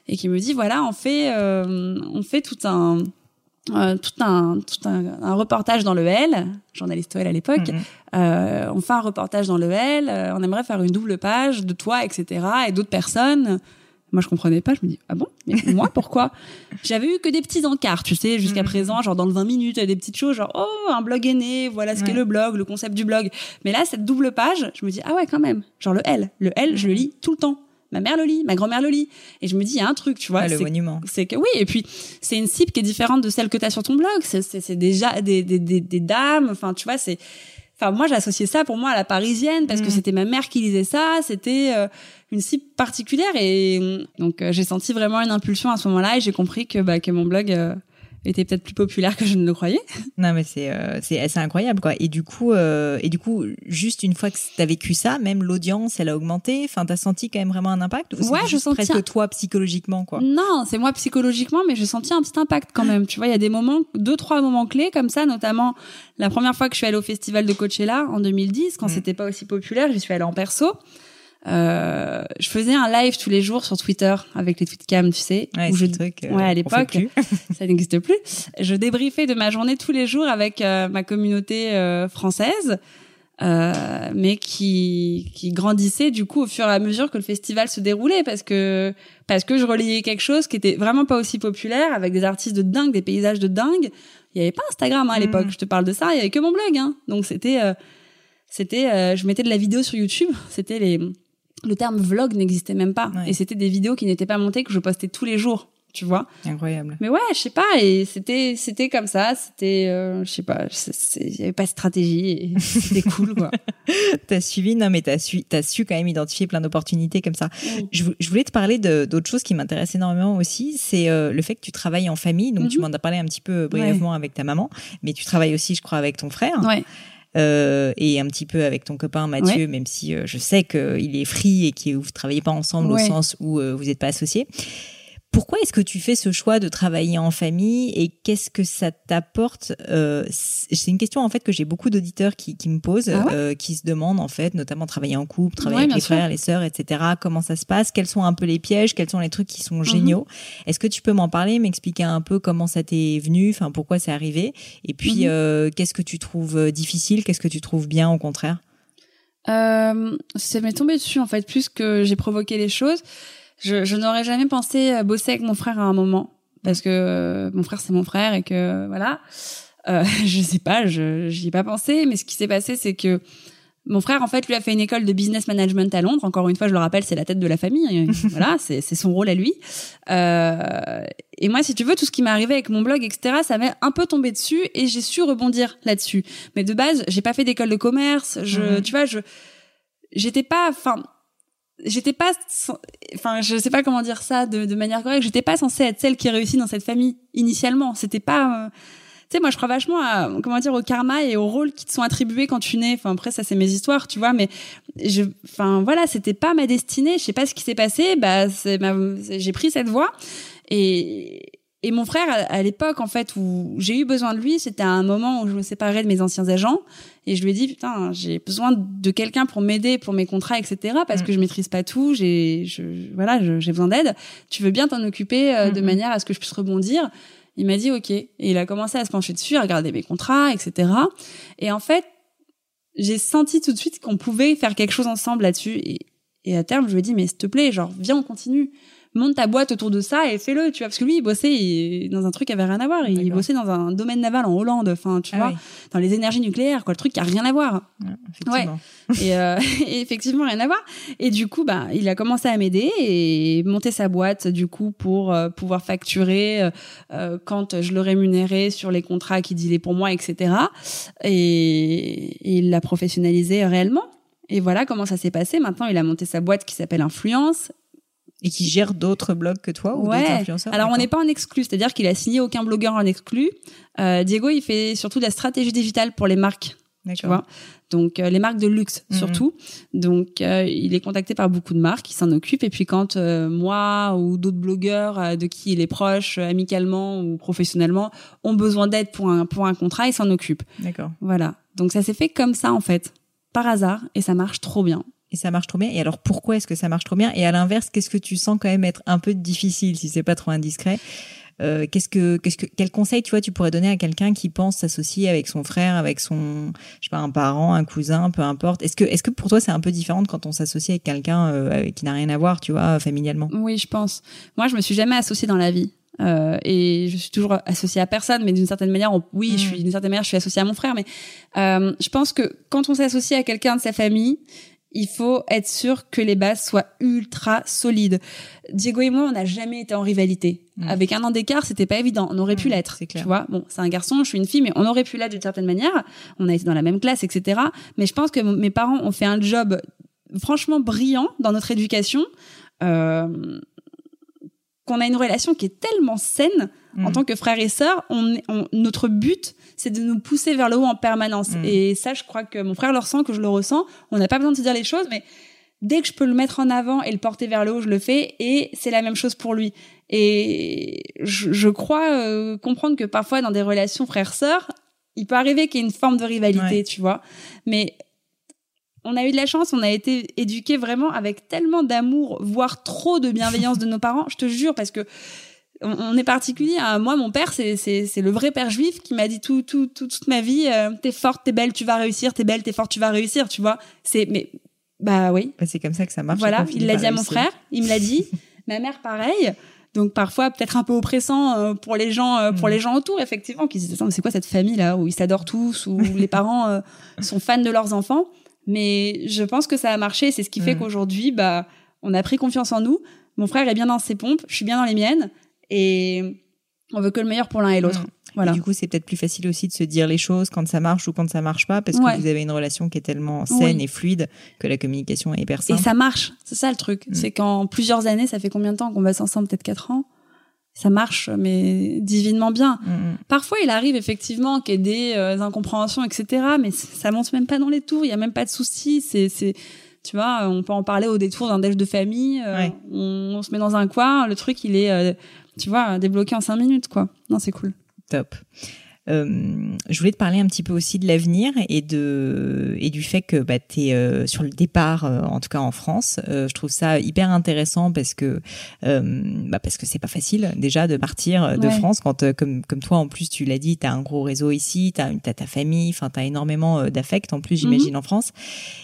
et qui me dit voilà, on fait, on fait tout un euh, tout un tout un, un reportage dans le L, journaliste OL à l'époque. Mhm. Euh, on fait un reportage dans le L. euh, on aimerait faire une double page de toi, etc. Et d'autres personnes. Moi, je comprenais pas. Je me dis ah bon? Mais moi, pourquoi? J'avais eu que des petits encarts, tu sais, jusqu'à Mhm. présent, genre dans le 20 minutes, des petites choses, genre oh un blog est né, voilà ce qu'est le blog, le concept du blog. Mais là, cette double page, je me dis ah ouais quand même, genre le L, le L, je le lis tout le temps. Ma mère le lit, ma grand-mère le lit, et je me dis il y a un truc, tu vois, Ah, le monument. c'est que oui et puis c'est une cible qui est différente de celle que tu as sur ton blog c'est déjà des, des des des dames enfin tu vois c'est enfin moi j'associais ça pour moi à la parisienne parce que Mm. c'était ma mère qui lisait ça c'était euh, une cible particulière et donc euh, j'ai senti vraiment une impulsion à ce moment-là et j'ai compris que bah que mon blog euh, était peut-être plus populaire que je ne le croyais Non mais c'est euh, c'est c'est incroyable quoi. Et du coup euh, et du coup juste une fois que t'as vécu ça, même l'audience elle a augmenté. Enfin t'as senti quand même vraiment un impact. Ou Ouais, je sentis presque un- toi psychologiquement quoi? Non, c'est moi psychologiquement, mais j'ai senti un petit impact quand même. Tu vois, il y a des moments, deux, trois moments clés comme ça, notamment la première fois que je suis allée au festival de Coachella en 2010, quand Mm. c'était pas aussi populaire, j'y suis allée en perso. Euh, je faisais un live tous les jours sur Twitter avec les tweetcams, tu sais. Ouais, où je, truc. euh, ouais, à l'époque. ça n'existe plus. Je débriefais de ma journée tous les jours avec euh, ma communauté française. euh, mais qui qui grandissait du coup au fur et à mesure que le festival se déroulait parce que parce que je relayais quelque chose qui était vraiment pas aussi populaire avec des artistes de dingue, des paysages de dingue. Il y avait pas Instagram hein, à l'époque, je te parle de ça, il y avait que mon blog hein. Donc c'était euh, c'était euh, je mettais de la vidéo sur YouTube, c'était les le terme vlog n'existait même pas et c'était des vidéos qui n'étaient pas montées que je postais tous les jours tu vois. Incroyable. Mais ouais, je sais pas, et c'était c'était comme ça, c'était euh, je sais pas, il y avait pas de stratégie, c'était cool quoi. t'as suivi, non mais t'as su, t'as su quand même identifier plein d'opportunités comme ça. Je, je, voulais te parler d'autre chose qui m'intéresse énormément aussi, c'est euh, le fait que tu travailles en famille. Donc tu mhm. m'en as parlé un petit peu brièvement avec ta maman, mais tu travailles aussi, je crois, avec ton frère. Ouais. Euh, et un petit peu avec ton copain Mathieu, même si euh, je sais qu'il est free et que vous travaillez pas ensemble au sens où euh, vous n'êtes pas associés. Pourquoi est-ce que tu fais ce choix de travailler en famille et qu'est-ce que ça t'apporte euh, C'est une question en fait que j'ai beaucoup d'auditeurs qui, qui, me posent, ah euh, qui se demandent en fait, notamment travailler en couple, travailler avec les frères, les sœurs, etc. Comment ça se passe? Quels sont un peu les pièges? Quels sont les trucs qui sont mhm. géniaux Est-ce que tu peux m'en parler, m'expliquer un peu comment ça t'est venu, enfin pourquoi c'est arrivé? Et puis mhm. euh, qu'est-ce que tu trouves difficile? Qu'est-ce que tu trouves bien au contraire? Euh, Ça m'est tombé dessus en fait, plus que j'ai provoqué les choses je, je n'aurais jamais pensé bosser avec mon frère à un moment parce que euh, mon frère c'est mon frère et que voilà. Euh, je sais pas, je j'y ai pas pensé, mais ce qui s'est passé c'est que mon frère, en fait, lui a fait une école de business management à Londres. Encore une fois, je le rappelle, c'est la tête de la famille. voilà, c'est son rôle à lui. Euh, et moi, si tu veux, tout ce qui m'est arrivé avec mon blog, etc., ça m'est un peu tombé dessus et j'ai su rebondir là-dessus. Mais de base, j'ai pas fait d'école de commerce. Je, mhm. tu vois, je, j'étais pas, enfin, j'étais pas enfin je sais pas comment dire ça de, manière correcte j'étais pas censée être celle qui réussit dans cette famille initialement. C'était pas euh, tu sais moi je crois vachement à comment dire au karma et aux rôles qui te sont attribués quand tu nais. Enfin après ça c'est mes histoires tu vois mais je enfin voilà c'était pas ma destinée. Je sais pas ce qui s'est passé. Bah c'est j'ai pris cette voie. Et et mon frère, à l'époque, en fait, où j'ai eu besoin de lui, c'était à un moment où je me séparais de mes anciens agents. Et je lui ai dit, putain, j'ai besoin de quelqu'un pour m'aider pour mes contrats, etc. Parce mm. que je maîtrise pas tout. J'ai, je, voilà, j'ai besoin d'aide. Tu veux bien t'en occuper euh, de manière à ce que je puisse rebondir? Il m'a dit, OK. Et il a commencé à se pencher dessus, à regarder mes contrats, etc. Et en fait, j'ai senti tout de suite qu'on pouvait faire quelque chose ensemble là-dessus. Et, et à terme, je lui ai dit, mais s'il te plaît, genre, viens, on continue monte ta boîte autour de ça et fais-le, tu vois. Parce que lui, il bossait dans un truc qui avait rien à voir. Il bossait dans un domaine naval en Hollande, enfin, tu ah vois, dans les énergies nucléaires, quoi, le truc qui a rien à voir. Ouais. et, euh, et, effectivement, rien à voir. Et du coup, bah, il a commencé à m'aider et monter sa boîte, du coup, pour euh, pouvoir facturer euh, quand je le rémunérais sur les contrats qu'il disait pour moi, etc. Et, et il l'a professionnalisé réellement. Et voilà comment ça s'est passé. Maintenant, il a monté sa boîte qui s'appelle Influence et qui gère d'autres blogs que toi ou d'autres influenceurs Alors on n'est pas en exclu, c'est-à-dire qu'il a signé aucun blogueur en exclu. Euh, Diego, il fait surtout de la stratégie digitale pour les marques. Tu vois donc euh, les marques de luxe mhm. surtout. Donc euh, il est contacté par beaucoup de marques, il s'en occupe et puis quand euh, moi ou d'autres blogueurs de qui il est proche amicalement ou professionnellement ont besoin d'aide pour un pour un contrat, il s'en occupe. D'accord. Voilà. Donc ça s'est fait comme ça en fait, par hasard et ça marche trop bien et ça marche trop bien. Et alors pourquoi est-ce que ça marche trop bien? Et à l'inverse, qu'est-ce que tu sens quand même être un peu difficile si c'est pas trop indiscret? Euh, qu'est-ce que, qu'est-ce que, quel conseil tu vois tu pourrais donner à quelqu'un qui pense s'associer avec son frère, avec son, je sais pas, un parent, un cousin, peu importe? Est-ce que, est-ce que pour toi c'est un peu différent quand on s'associe avec quelqu'un euh, qui n'a rien à voir, tu vois, familialement? Oui, je pense. Moi, je me suis jamais associée dans la vie. Euh, et je suis toujours associée à personne, mais d'une certaine manière, oui, je mm. suis d'une certaine manière, je suis associée à mon frère. Mais euh, je pense que quand on s'associe à quelqu'un de sa famille, il faut être sûr que les bases soient ultra solides. Diego et moi, on n'a jamais été en rivalité. Mm. Avec un an d'écart, c'était pas évident. On aurait pu mm, l'être. Tu vois, bon, c'est un garçon, je suis une fille, mais on aurait pu l'être d'une certaine manière. On a été dans la même classe, etc. Mais je pense que mes parents ont fait un job franchement brillant dans notre éducation. Euh, qu'on a une relation qui est tellement saine en mm. tant que frères et sœurs. On, notre but, c'est de nous pousser vers le haut en permanence. Mm. Et ça, je crois que mon frère le ressent, que je le ressens. On n'a pas besoin de se dire les choses, mais dès que je peux le mettre en avant et le porter vers le haut, je le fais. Et c'est la même chose pour lui. Et je, crois euh, comprendre que parfois, dans des relations frères-sœurs, il peut arriver qu'il y ait une forme de rivalité, tu vois. Mais on a eu de la chance, on a été éduqués vraiment avec tellement d'amour, voire trop de bienveillance de nos parents. Je te jure, parce que on, est particulier. Hein. Moi, mon père, c'est c'est le vrai père juif qui m'a dit tout, tout, toute ma vie, euh, t'es forte, t'es belle, tu vas réussir, t'es belle, t'es forte, tu vas réussir, tu vois. C'est mais bah oui. Bah, c'est comme ça que ça marche. Voilà, il l'a dit à mon frère, il me l'a dit. ma mère, pareil. Donc parfois peut-être un peu oppressant euh, pour les gens euh, pour mm. les gens autour effectivement qui se disent c'est quoi cette famille là où ils s'adorent tous où les parents sont fans de leurs enfants mais je pense que ça a marché c'est ce qui fait mm. qu'aujourd'hui bah on a pris confiance en nous mon frère est bien dans ses pompes je suis bien dans les miennes et on veut que le meilleur pour l'un et l'autre. Voilà. du coup, c'est peut-être plus facile aussi de se dire les choses quand ça marche ou quand ça marche pas, parce que vous avez une relation qui est tellement saine et fluide que la communication est hyper simple. Et ça marche, c'est ça le truc. Mm. C'est qu'en plusieurs années, ça fait combien de temps qu'on va ensemble Peut-être quatre ans? Ça marche, mais divinement bien. Mm, mm. Parfois, il arrive effectivement qu'il y ait des euh, incompréhensions, etc. Mais ça monte même pas dans les tours. Il y a même pas de soucis. C'est, c'est, tu vois, on peut en parler au détour d'un déj de famille. Euh, on, se met dans un coin, le truc, il est, euh, tu vois, débloqué en cinq minutes, quoi. Non, c'est cool. Top. Euh, je voulais te parler un petit peu aussi de l'avenir et de et du fait que bah, tu es euh, sur le départ, euh, en tout cas en France. Euh, je trouve ça hyper intéressant parce que bah, parce que c'est pas facile déjà de partir de France quand comme comme toi en plus tu l'as dit, tu as un gros réseau ici, tu as, as, ta famille, enfin tu as énormément d'affect en plus j'imagine mhm. en France.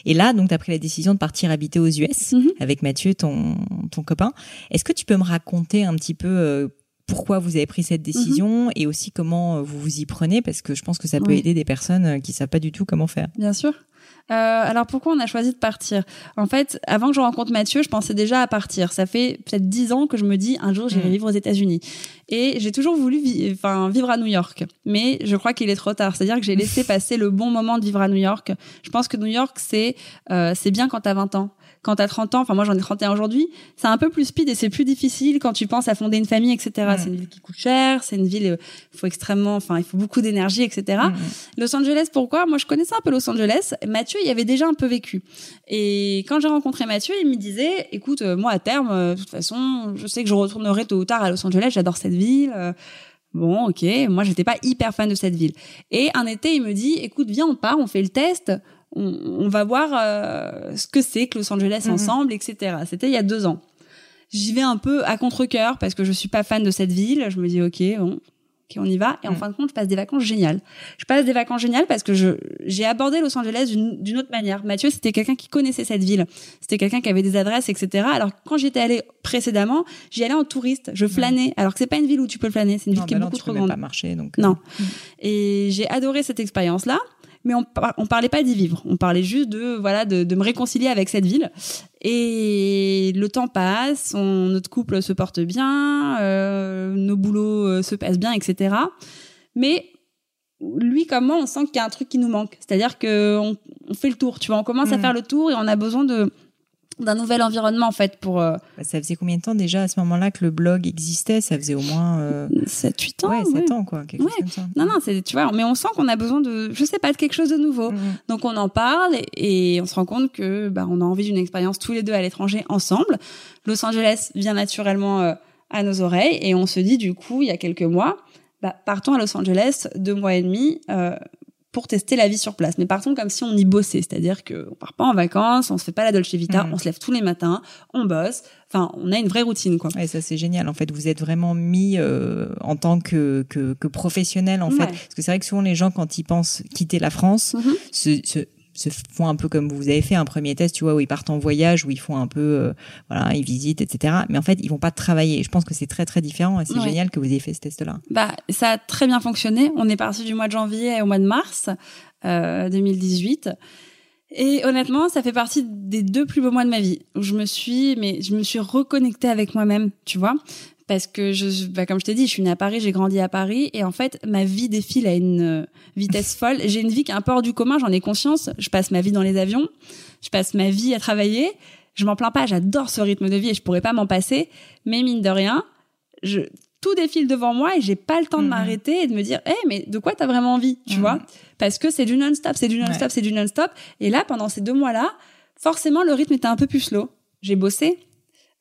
Et là donc tu as pris la décision de partir habiter aux US mhm. avec Mathieu ton ton copain. Est-ce que tu peux me raconter un petit peu pourquoi vous avez pris cette décision mhm. et aussi comment euh, vous vous y prenez parce que je pense que ça peut aider des personnes euh, qui savent pas du tout comment faire. Bien sûr. Euh, alors pourquoi on a choisi de partir? En fait, avant que je rencontre Mathieu, je pensais déjà à partir. Ça fait peut-être dix ans que je me dis un jour j'irai mm. vivre aux États-Unis. Et j'ai toujours voulu enfin, vivre à New York, mais je crois qu'il est trop tard. C'est-à-dire que j'ai laissé passer le bon moment de vivre à New York. Je pense que New York c'est euh, c'est bien quand t'as 20 ans quand t'as 30 ans, enfin moi j'en ai 31 aujourd'hui, c'est un peu plus speed et c'est plus difficile quand tu penses à fonder une famille, etc. Mm. C'est une ville qui coûte cher, c'est une ville, il euh, faut extrêmement, enfin il faut beaucoup d'énergie, etc. Mm. Los Angeles, pourquoi? Moi je connaissais un peu Los Angeles. Mathieu, il y avait déjà un peu vécu. Et quand j'ai rencontré Mathieu, il me disait, écoute, euh, moi à terme, euh, de toute façon, je sais que je retournerai tôt ou tard à Los Angeles, j'adore cette ville. Bon, ok, moi j'étais pas hyper fan de cette ville. Et un été, il me dit, écoute, viens, on part, on fait le test on, va voir euh, ce que c'est que Los Angeles mhm. ensemble, etc. C'était il y a deux ans. J'y vais un peu à contre-cœur parce que je suis pas fan de cette ville. Je me dis ok, bon, ok, on y va. Et en mhm. fin de compte, je passe des vacances géniales. Je passe des vacances géniales parce que je j'ai abordé Los Angeles d'une autre manière. Mathieu, c'était quelqu'un qui connaissait cette ville. C'était quelqu'un qui avait des adresses, etc. Alors quand j'étais allée précédemment, j'y allais en touriste. Je flânais. Alors que c'est pas une ville où tu peux flâner. C'est une ville qui est bah beaucoup trop grande. Pas marcher, donc. Non. Euh. Et j'ai adoré cette expérience-là mais on, on parlait pas d'y vivre. On parlait juste de voilà de, de, me réconcilier avec cette ville. Et le temps passe, on, notre couple se porte bien, euh, nos boulots euh, se passent bien, etc. Mais lui comme moi, on sent qu'il y a un truc qui nous manque. C'est-à-dire que on, on, fait le tour, tu vois, on commence à mm. faire le tour et on a besoin de d'un nouvel environnement en fait pour euh... Bah, ça faisait combien de temps déjà à ce moment-là que le blog existait? Ça faisait au moins euh... 7 8 ans ouais 7 ans quoi quelque chose comme ça. Non non c'est tu vois mais on sent qu'on a besoin de je sais pas de quelque chose de nouveau. Mm-hmm. donc on en parle et, on se rend compte que bah on a envie d'une expérience tous les deux à l'étranger ensemble. Los Angeles vient naturellement euh, à nos oreilles et on se dit du coup il y a quelques mois bah, partons à Los Angeles deux mois et demi euh, pour tester la vie sur place. Mais partons comme si on y bossait, c'est-à-dire qu'on part pas en vacances, on se fait pas la Dolce Vita, mm. on se lève tous les matins, on bosse. Enfin, on a une vraie routine, quoi. Et ça c'est génial. En fait, vous êtes vraiment mis euh, en tant que, que, que professionnel, en fait. Parce que c'est vrai que souvent les gens, quand ils pensent quitter la France, mm-hmm. se, se se font un peu comme vous avez fait un premier test, tu vois, où ils partent en voyage, où ils font un peu, euh, voilà, ils visitent, etc. Mais en fait, ils vont pas travailler. Je pense que c'est très très différent et c'est génial que vous ayez fait ce test-là. Bah, ça a très bien fonctionné. On est parti du mois de janvier au mois de mars euh, 2018. Et honnêtement, ça fait partie des deux plus beaux mois de ma vie où je me suis, mais je me suis reconnectée avec moi-même, tu vois parce que je, bah, comme je t'ai dit, je suis née à Paris, j'ai grandi à Paris, et en fait, ma vie défile à une euh, vitesse folle. J'ai une vie qui est un peu hors du commun, j'en ai conscience. Je passe ma vie dans les avions, je passe ma vie à travailler. Je m'en plains pas, j'adore ce rythme de vie et je pourrais pas m'en passer. Mais mine de rien, je, tout défile devant moi et j'ai pas le temps de mhm. m'arrêter et de me dire, hé, mais de quoi t'as vraiment envie, tu mhm. vois? Parce que c'est du non-stop, c'est du non-stop, c'est du non-stop. Et là, pendant ces deux mois-là, forcément, le rythme était un peu plus slow. J'ai bossé,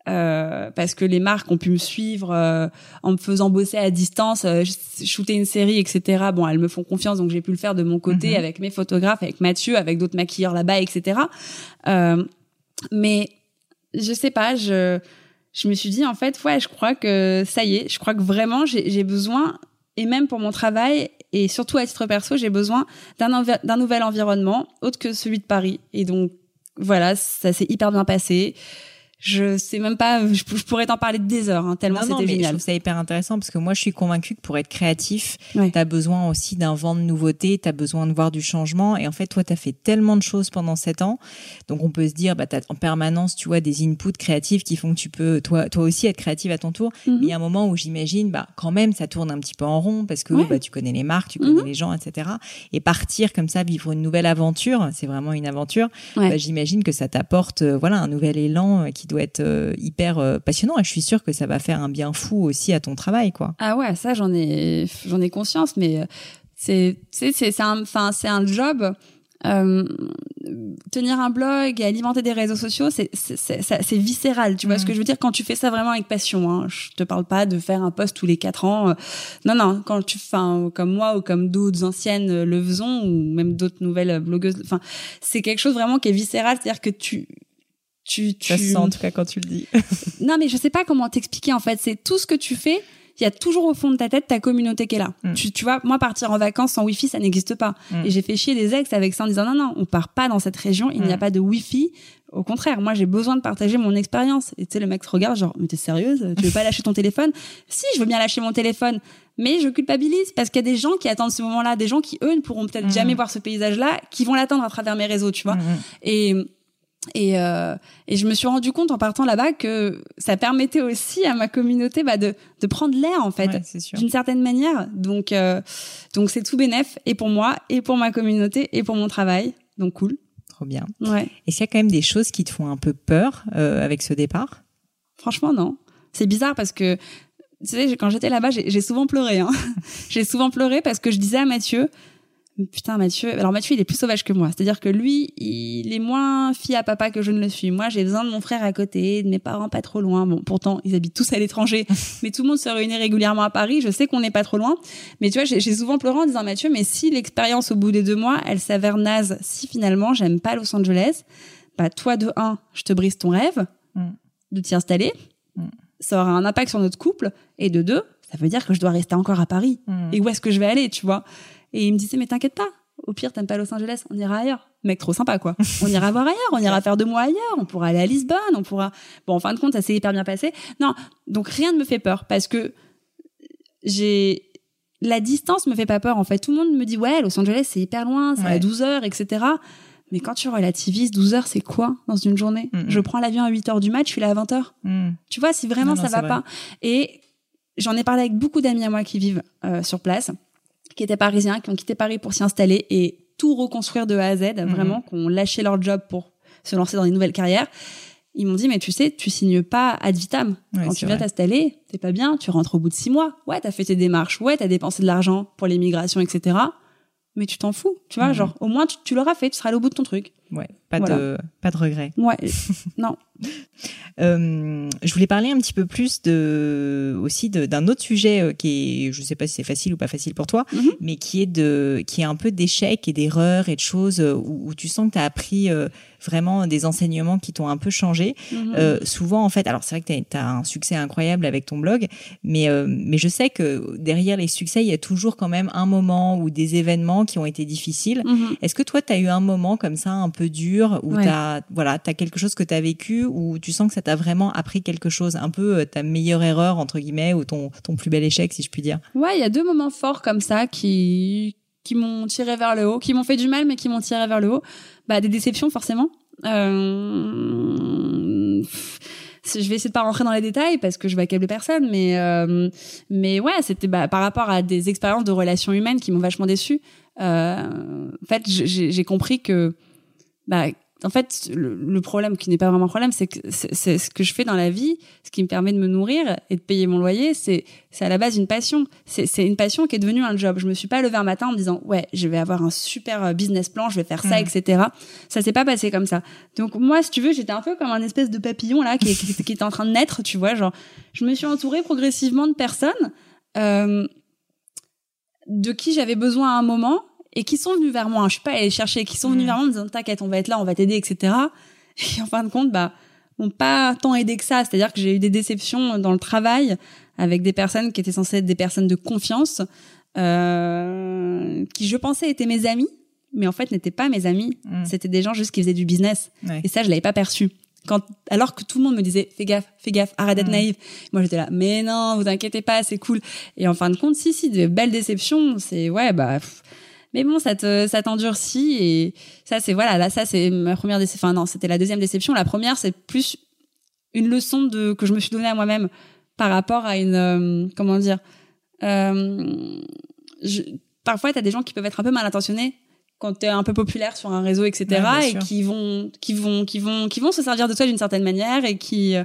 euh, parce que les marques ont pu me suivre euh, en me faisant bosser à distance, euh, shooter une série, etc. Bon, elles me font confiance, donc j'ai pu le faire de mon côté mhm. avec mes photographes, avec Mathieu, avec d'autres maquilleurs là-bas, etc. Euh, mais je sais pas, je je me suis dit en fait, ouais, je crois que ça y est, je crois que vraiment j'ai besoin et même pour mon travail et surtout à titre perso, j'ai besoin d'un d'un nouvel environnement autre que celui de Paris. Et donc voilà, ça s'est hyper bien passé je sais même pas, je, pourrais t'en parler des heures, hein, tellement c'était génial. Je trouve ça hyper intéressant parce que moi, je suis convaincue que pour être créatif, tu as besoin aussi d'un vent de nouveauté, tu as besoin de voir du changement. Et en fait, toi, tu as fait tellement de choses pendant sept ans. Donc, on peut se dire, bah, tu as en permanence, tu vois, des inputs créatifs qui font que tu peux, toi, toi aussi, être créative à ton tour. Mhm. Mais il y a un moment où j'imagine, bah, quand même, ça tourne un petit peu en rond parce que bah, tu connais les marques, tu connais mhm. les gens, etc. Et partir comme ça, vivre une nouvelle aventure, c'est vraiment une aventure. Bah, j'imagine que ça t'apporte, euh, voilà, un nouvel élan euh, qui doit être euh, hyper euh, passionnant et je suis sûre que ça va faire un bien fou aussi à ton travail quoi. Ah ouais, ça j'en ai j'en ai conscience mais c'est c'est c'est un enfin c'est un job euh, tenir un blog et alimenter des réseaux sociaux, c'est c'est viscéral. Tu vois ce que mm. je veux dire? Quand tu fais ça vraiment avec passion. Hein. Je te parle pas de faire un post tous les quatre ans. Non, non. Quand tu, fais comme moi ou comme d'autres anciennes le faisons ou même d'autres nouvelles blogueuses. Enfin, c'est quelque chose vraiment qui est viscéral. C'est-à-dire que tu tu, tu... Ça sent en tout cas quand tu le dis. non, mais je sais pas comment t'expliquer en fait. C'est tout ce que tu fais. Il y a toujours au fond de ta tête ta communauté qui est là. Mm. Tu, tu vois, moi partir en vacances sans wifi, ça n'existe pas. Mm. Et j'ai fait chier des ex avec ça en disant non non, on part pas dans cette région, il n'y a mm. pas de wifi. Au contraire, moi j'ai besoin de partager mon expérience. Et tu sais, le mec se regarde genre mais t'es sérieuse? Tu veux pas lâcher ton téléphone? Si, je veux bien lâcher mon téléphone, mais je culpabilise parce qu'il y a des gens qui attendent ce moment-là, des gens qui eux ne pourront peut-être jamais voir ce paysage-là, qui vont l'attendre à travers mes réseaux, tu vois. Et et, euh, et je me suis rendu compte en partant là-bas que ça permettait aussi à ma communauté bah, de, de prendre l'air en fait, d'une certaine manière. Donc euh, donc c'est tout bénef et pour moi et pour ma communauté et pour mon travail. Donc cool. Trop bien. Ouais. Et s'il y a quand même des choses qui te font un peu peur euh, avec ce départ? Franchement non. C'est bizarre parce que tu sais quand j'étais là-bas j'ai souvent pleuré. Hein. j'ai souvent pleuré parce que je disais à Mathieu Putain, Mathieu. Alors Mathieu, il est plus sauvage que moi. C'est-à-dire que lui, il est moins fille à papa que je ne le suis. Moi, j'ai besoin de mon frère à côté, de mes parents pas trop loin. Bon, pourtant, ils habitent tous à l'étranger, mais tout le monde se réunit régulièrement à Paris. Je sais qu'on n'est pas trop loin, mais tu vois, j'ai souvent pleuré en disant Mathieu, mais si l'expérience au bout des deux mois, elle s'avère naze, si finalement j'aime pas Los Angeles, bah toi de un, je te brise ton rêve mm. de t'y installer. Mm. Ça aura un impact sur notre couple, et de deux, ça veut dire que je dois rester encore à Paris. Mm. Et où est-ce que je vais aller, tu vois? Et il me disait, mais t'inquiète pas. Au pire, t'aimes pas Los Angeles, on ira ailleurs. Mec, trop sympa, quoi. On ira voir ailleurs, on ira faire deux mois ailleurs, on pourra aller à Lisbonne, on pourra. Bon, en fin de compte, ça s'est hyper bien passé. Non, donc rien ne me fait peur parce que j'ai. La distance me fait pas peur, en fait. Tout le monde me dit, ouais, Los Angeles, c'est hyper loin, c'est à 12 heures, etc. Mais quand tu relativises, 12 heures, c'est quoi dans une journée? Je prends l'avion à 8 heures du match, je suis là à 20 heures. Mm. Tu vois, si vraiment ça va pas. Et j'en ai parlé avec beaucoup d'amis à moi qui vivent euh, sur place qui étaient parisiens, qui ont quitté Paris pour s'y installer et tout reconstruire de A à Z, mhm. vraiment, qui ont lâché leur job pour se lancer dans une nouvelles carrières. Ils m'ont dit, mais tu sais, tu signes pas ad vitam. Quand tu viens t'installer, t'es pas bien, tu rentres au bout de six mois. Ouais, t'as fait tes démarches. Ouais, t'as dépensé de l'argent pour l'immigration, etc. Mais tu t'en fous, tu vois, mhm. genre, au moins, tu, tu l'auras fait, tu seras allé au bout de ton truc. Ouais, pas de pas de regret. Ouais, non. Euh, je voulais parler un petit peu plus de aussi d'un autre sujet euh, qui est, je sais pas si c'est facile ou pas facile pour toi, mhm. mais qui est de qui est un peu d'échecs et d'erreurs et de choses euh, où, tu sens que tu as appris vraiment des enseignements qui t'ont un peu changé. Mhm. souvent en fait, alors c'est vrai que tu as, un succès incroyable avec ton blog, mais mais je sais que derrière les succès, il y a toujours quand même un moment ou des événements qui ont été difficiles. Mhm. Est-ce que toi tu as eu un moment comme ça un peu dur où tu as voilà, tu as quelque chose que tu as vécu où tu sens que ça t'a vraiment appris quelque chose, un peu euh, ta meilleure erreur entre guillemets ou ton ton plus bel échec si je puis dire? Ouais, il y a deux moments forts comme ça qui qui m'ont tiré vers le haut, qui m'ont fait du mal mais qui m'ont tiré vers le haut. Bah des déceptions forcément. Euh je vais essayer de pas rentrer dans les détails parce que je vais accabler personne, mais euh, mais ouais, c'était bah, par rapport à des expériences de relations humaines qui m'ont vachement déçu. Euh, en fait, j'ai compris que bah en fait, le, problème qui n'est pas vraiment un problème, c'est que c'est ce que je fais dans la vie, ce qui me permet de me nourrir et de payer mon loyer, c'est à la base une passion. C'est une passion qui est devenue un job. Je me suis pas levée un matin en me disant ouais, je vais avoir un super euh, business plan, je vais faire ça, mm. etc. Ça s'est pas passé comme ça. Donc moi, si tu veux, j'étais un peu comme un espèce de papillon là qui, qui, qui était en train de naître, tu vois. Genre, je me suis entourée progressivement de personnes euh, de qui j'avais besoin à un moment et qui sont venus vers moi. Je suis pas allée chercher, qui sont venus mm. vers moi en me disant t'inquiète, on va être là, on va t'aider, etc. Et en fin de compte, bah m'ont pas tant aidé que ça. C'est-à-dire que j'ai eu des déceptions dans le travail avec des personnes qui étaient censées être des personnes de confiance, euh, qui je pensais étaient mes amis, mais en fait n'étaient pas mes amis. Mm. C'était des gens juste qui faisaient du business. Ouais. Et ça, je l'avais pas perçu. Quand, alors que tout le monde me disait, fais gaffe, fais gaffe, arrête d'être Mm. naïve. Moi, j'étais là, mais non, vous inquiétez pas, c'est cool. Et en fin de compte, si, si, de belles déceptions, c'est, ouais, bah, pff. Mais bon, ça te, ça t'endurcit et ça, c'est, voilà, là, ça, c'est ma première déception. Enfin, non, c'était la deuxième déception. La première, c'est plus une leçon de, que je me suis donnée à moi-même par rapport à une, euh, comment dire, euh, je, parfois, t'as des gens qui peuvent être un peu mal intentionnés quand t'es un peu populaire sur un réseau, etc., Ouais, et qui vont, qui vont, qui vont, qui vont se servir de toi d'une certaine manière et qui, euh,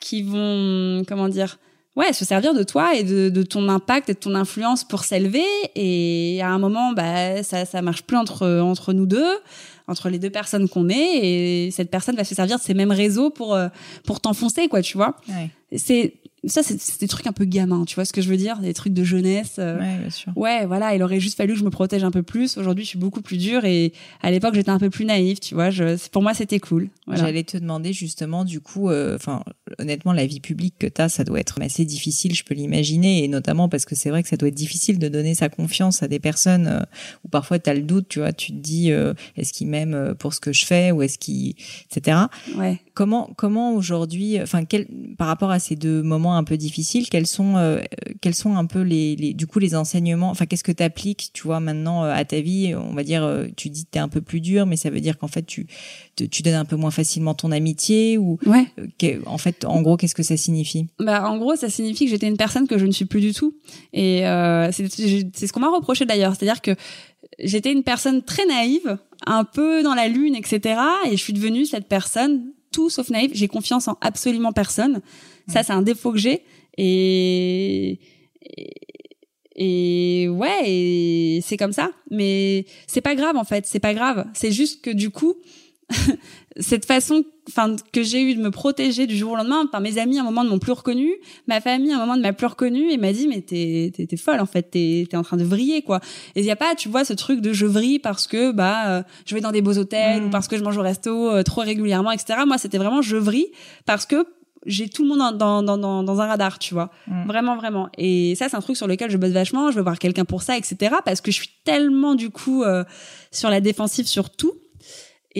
qui vont, comment dire, ouais, se servir de toi et de, ton impact et de ton influence pour s'élever. Et à un moment, bah, ça, ça marche plus entre, entre nous deux, entre les deux personnes qu'on est, et cette personne va se servir de ces mêmes réseaux pour, euh, pour t'enfoncer, quoi, tu vois. Ouais. C'est, ça, c'est des trucs un peu gamins, tu vois ce que je veux dire? Des trucs de jeunesse. euh, Ouais, bien sûr. Ouais, voilà, il aurait juste fallu que je me protège un peu plus. Aujourd'hui, je suis beaucoup plus dure et à l'époque, j'étais un peu plus naïve, tu vois. Je, pour moi, c'était cool. Voilà. J'allais te demander justement, du coup, euh, enfin, honnêtement, la vie publique que tu as, ça doit être assez difficile, je peux l'imaginer, et notamment parce que c'est vrai que ça doit être difficile de donner sa confiance à des personnes euh, où parfois tu as le doute, tu vois, tu te dis, euh, est-ce qu'ils m'aiment euh, pour ce que je fais, ou est-ce qu'ils, etc. Ouais. Comment, comment aujourd'hui, enfin, quel, par rapport à ces deux moments un peu difficiles, quels sont, euh, quels sont un peu les, les, du coup, les enseignements, enfin, qu'est-ce que tu appliques, tu vois, maintenant euh, à ta vie, on va dire, euh, tu dis que tu es un peu plus dur, mais ça veut dire qu'en fait, tu, te- tu donnes un peu moins facilement ton amitié, ou, Ouais. euh, en fait, en gros, qu'est-ce que ça signifie? Bah, en gros, ça signifie que j'étais une personne que je ne suis plus du tout. Et euh, c'est c'est ce qu'on m'a reproché d'ailleurs. C'est-à-dire que j'étais une personne très naïve, un peu dans la lune, etc. Et je suis devenue cette personne tout sauf naïve. J'ai confiance en absolument personne. Ça, c'est un défaut que j'ai. Et, et ouais, c'est comme ça. Mais c'est pas grave en fait. C'est pas grave. C'est juste que du coup, cette façon, enfin, que j'ai eu de me protéger du jour au lendemain. Enfin, mes amis à un moment ne m'ont plus reconnu, ma famille à un moment ne m'a plus reconnu et m'a dit mais t'es t'es t'es folle en fait, t'es t'es en train de vriller quoi. Et il y a pas, tu vois, ce truc de je vrille parce que bah euh, je vais dans des beaux hôtels Mm. ou parce que je mange au resto euh, trop régulièrement, etc. Moi, c'était vraiment je vrille parce que j'ai tout le monde dans, dans, dans, dans un radar, tu vois. Mm. Vraiment, vraiment. Et ça, c'est un truc sur lequel je bosse vachement. Je veux voir quelqu'un pour ça, etc. Parce que je suis tellement, du coup, euh, sur la défensive sur tout.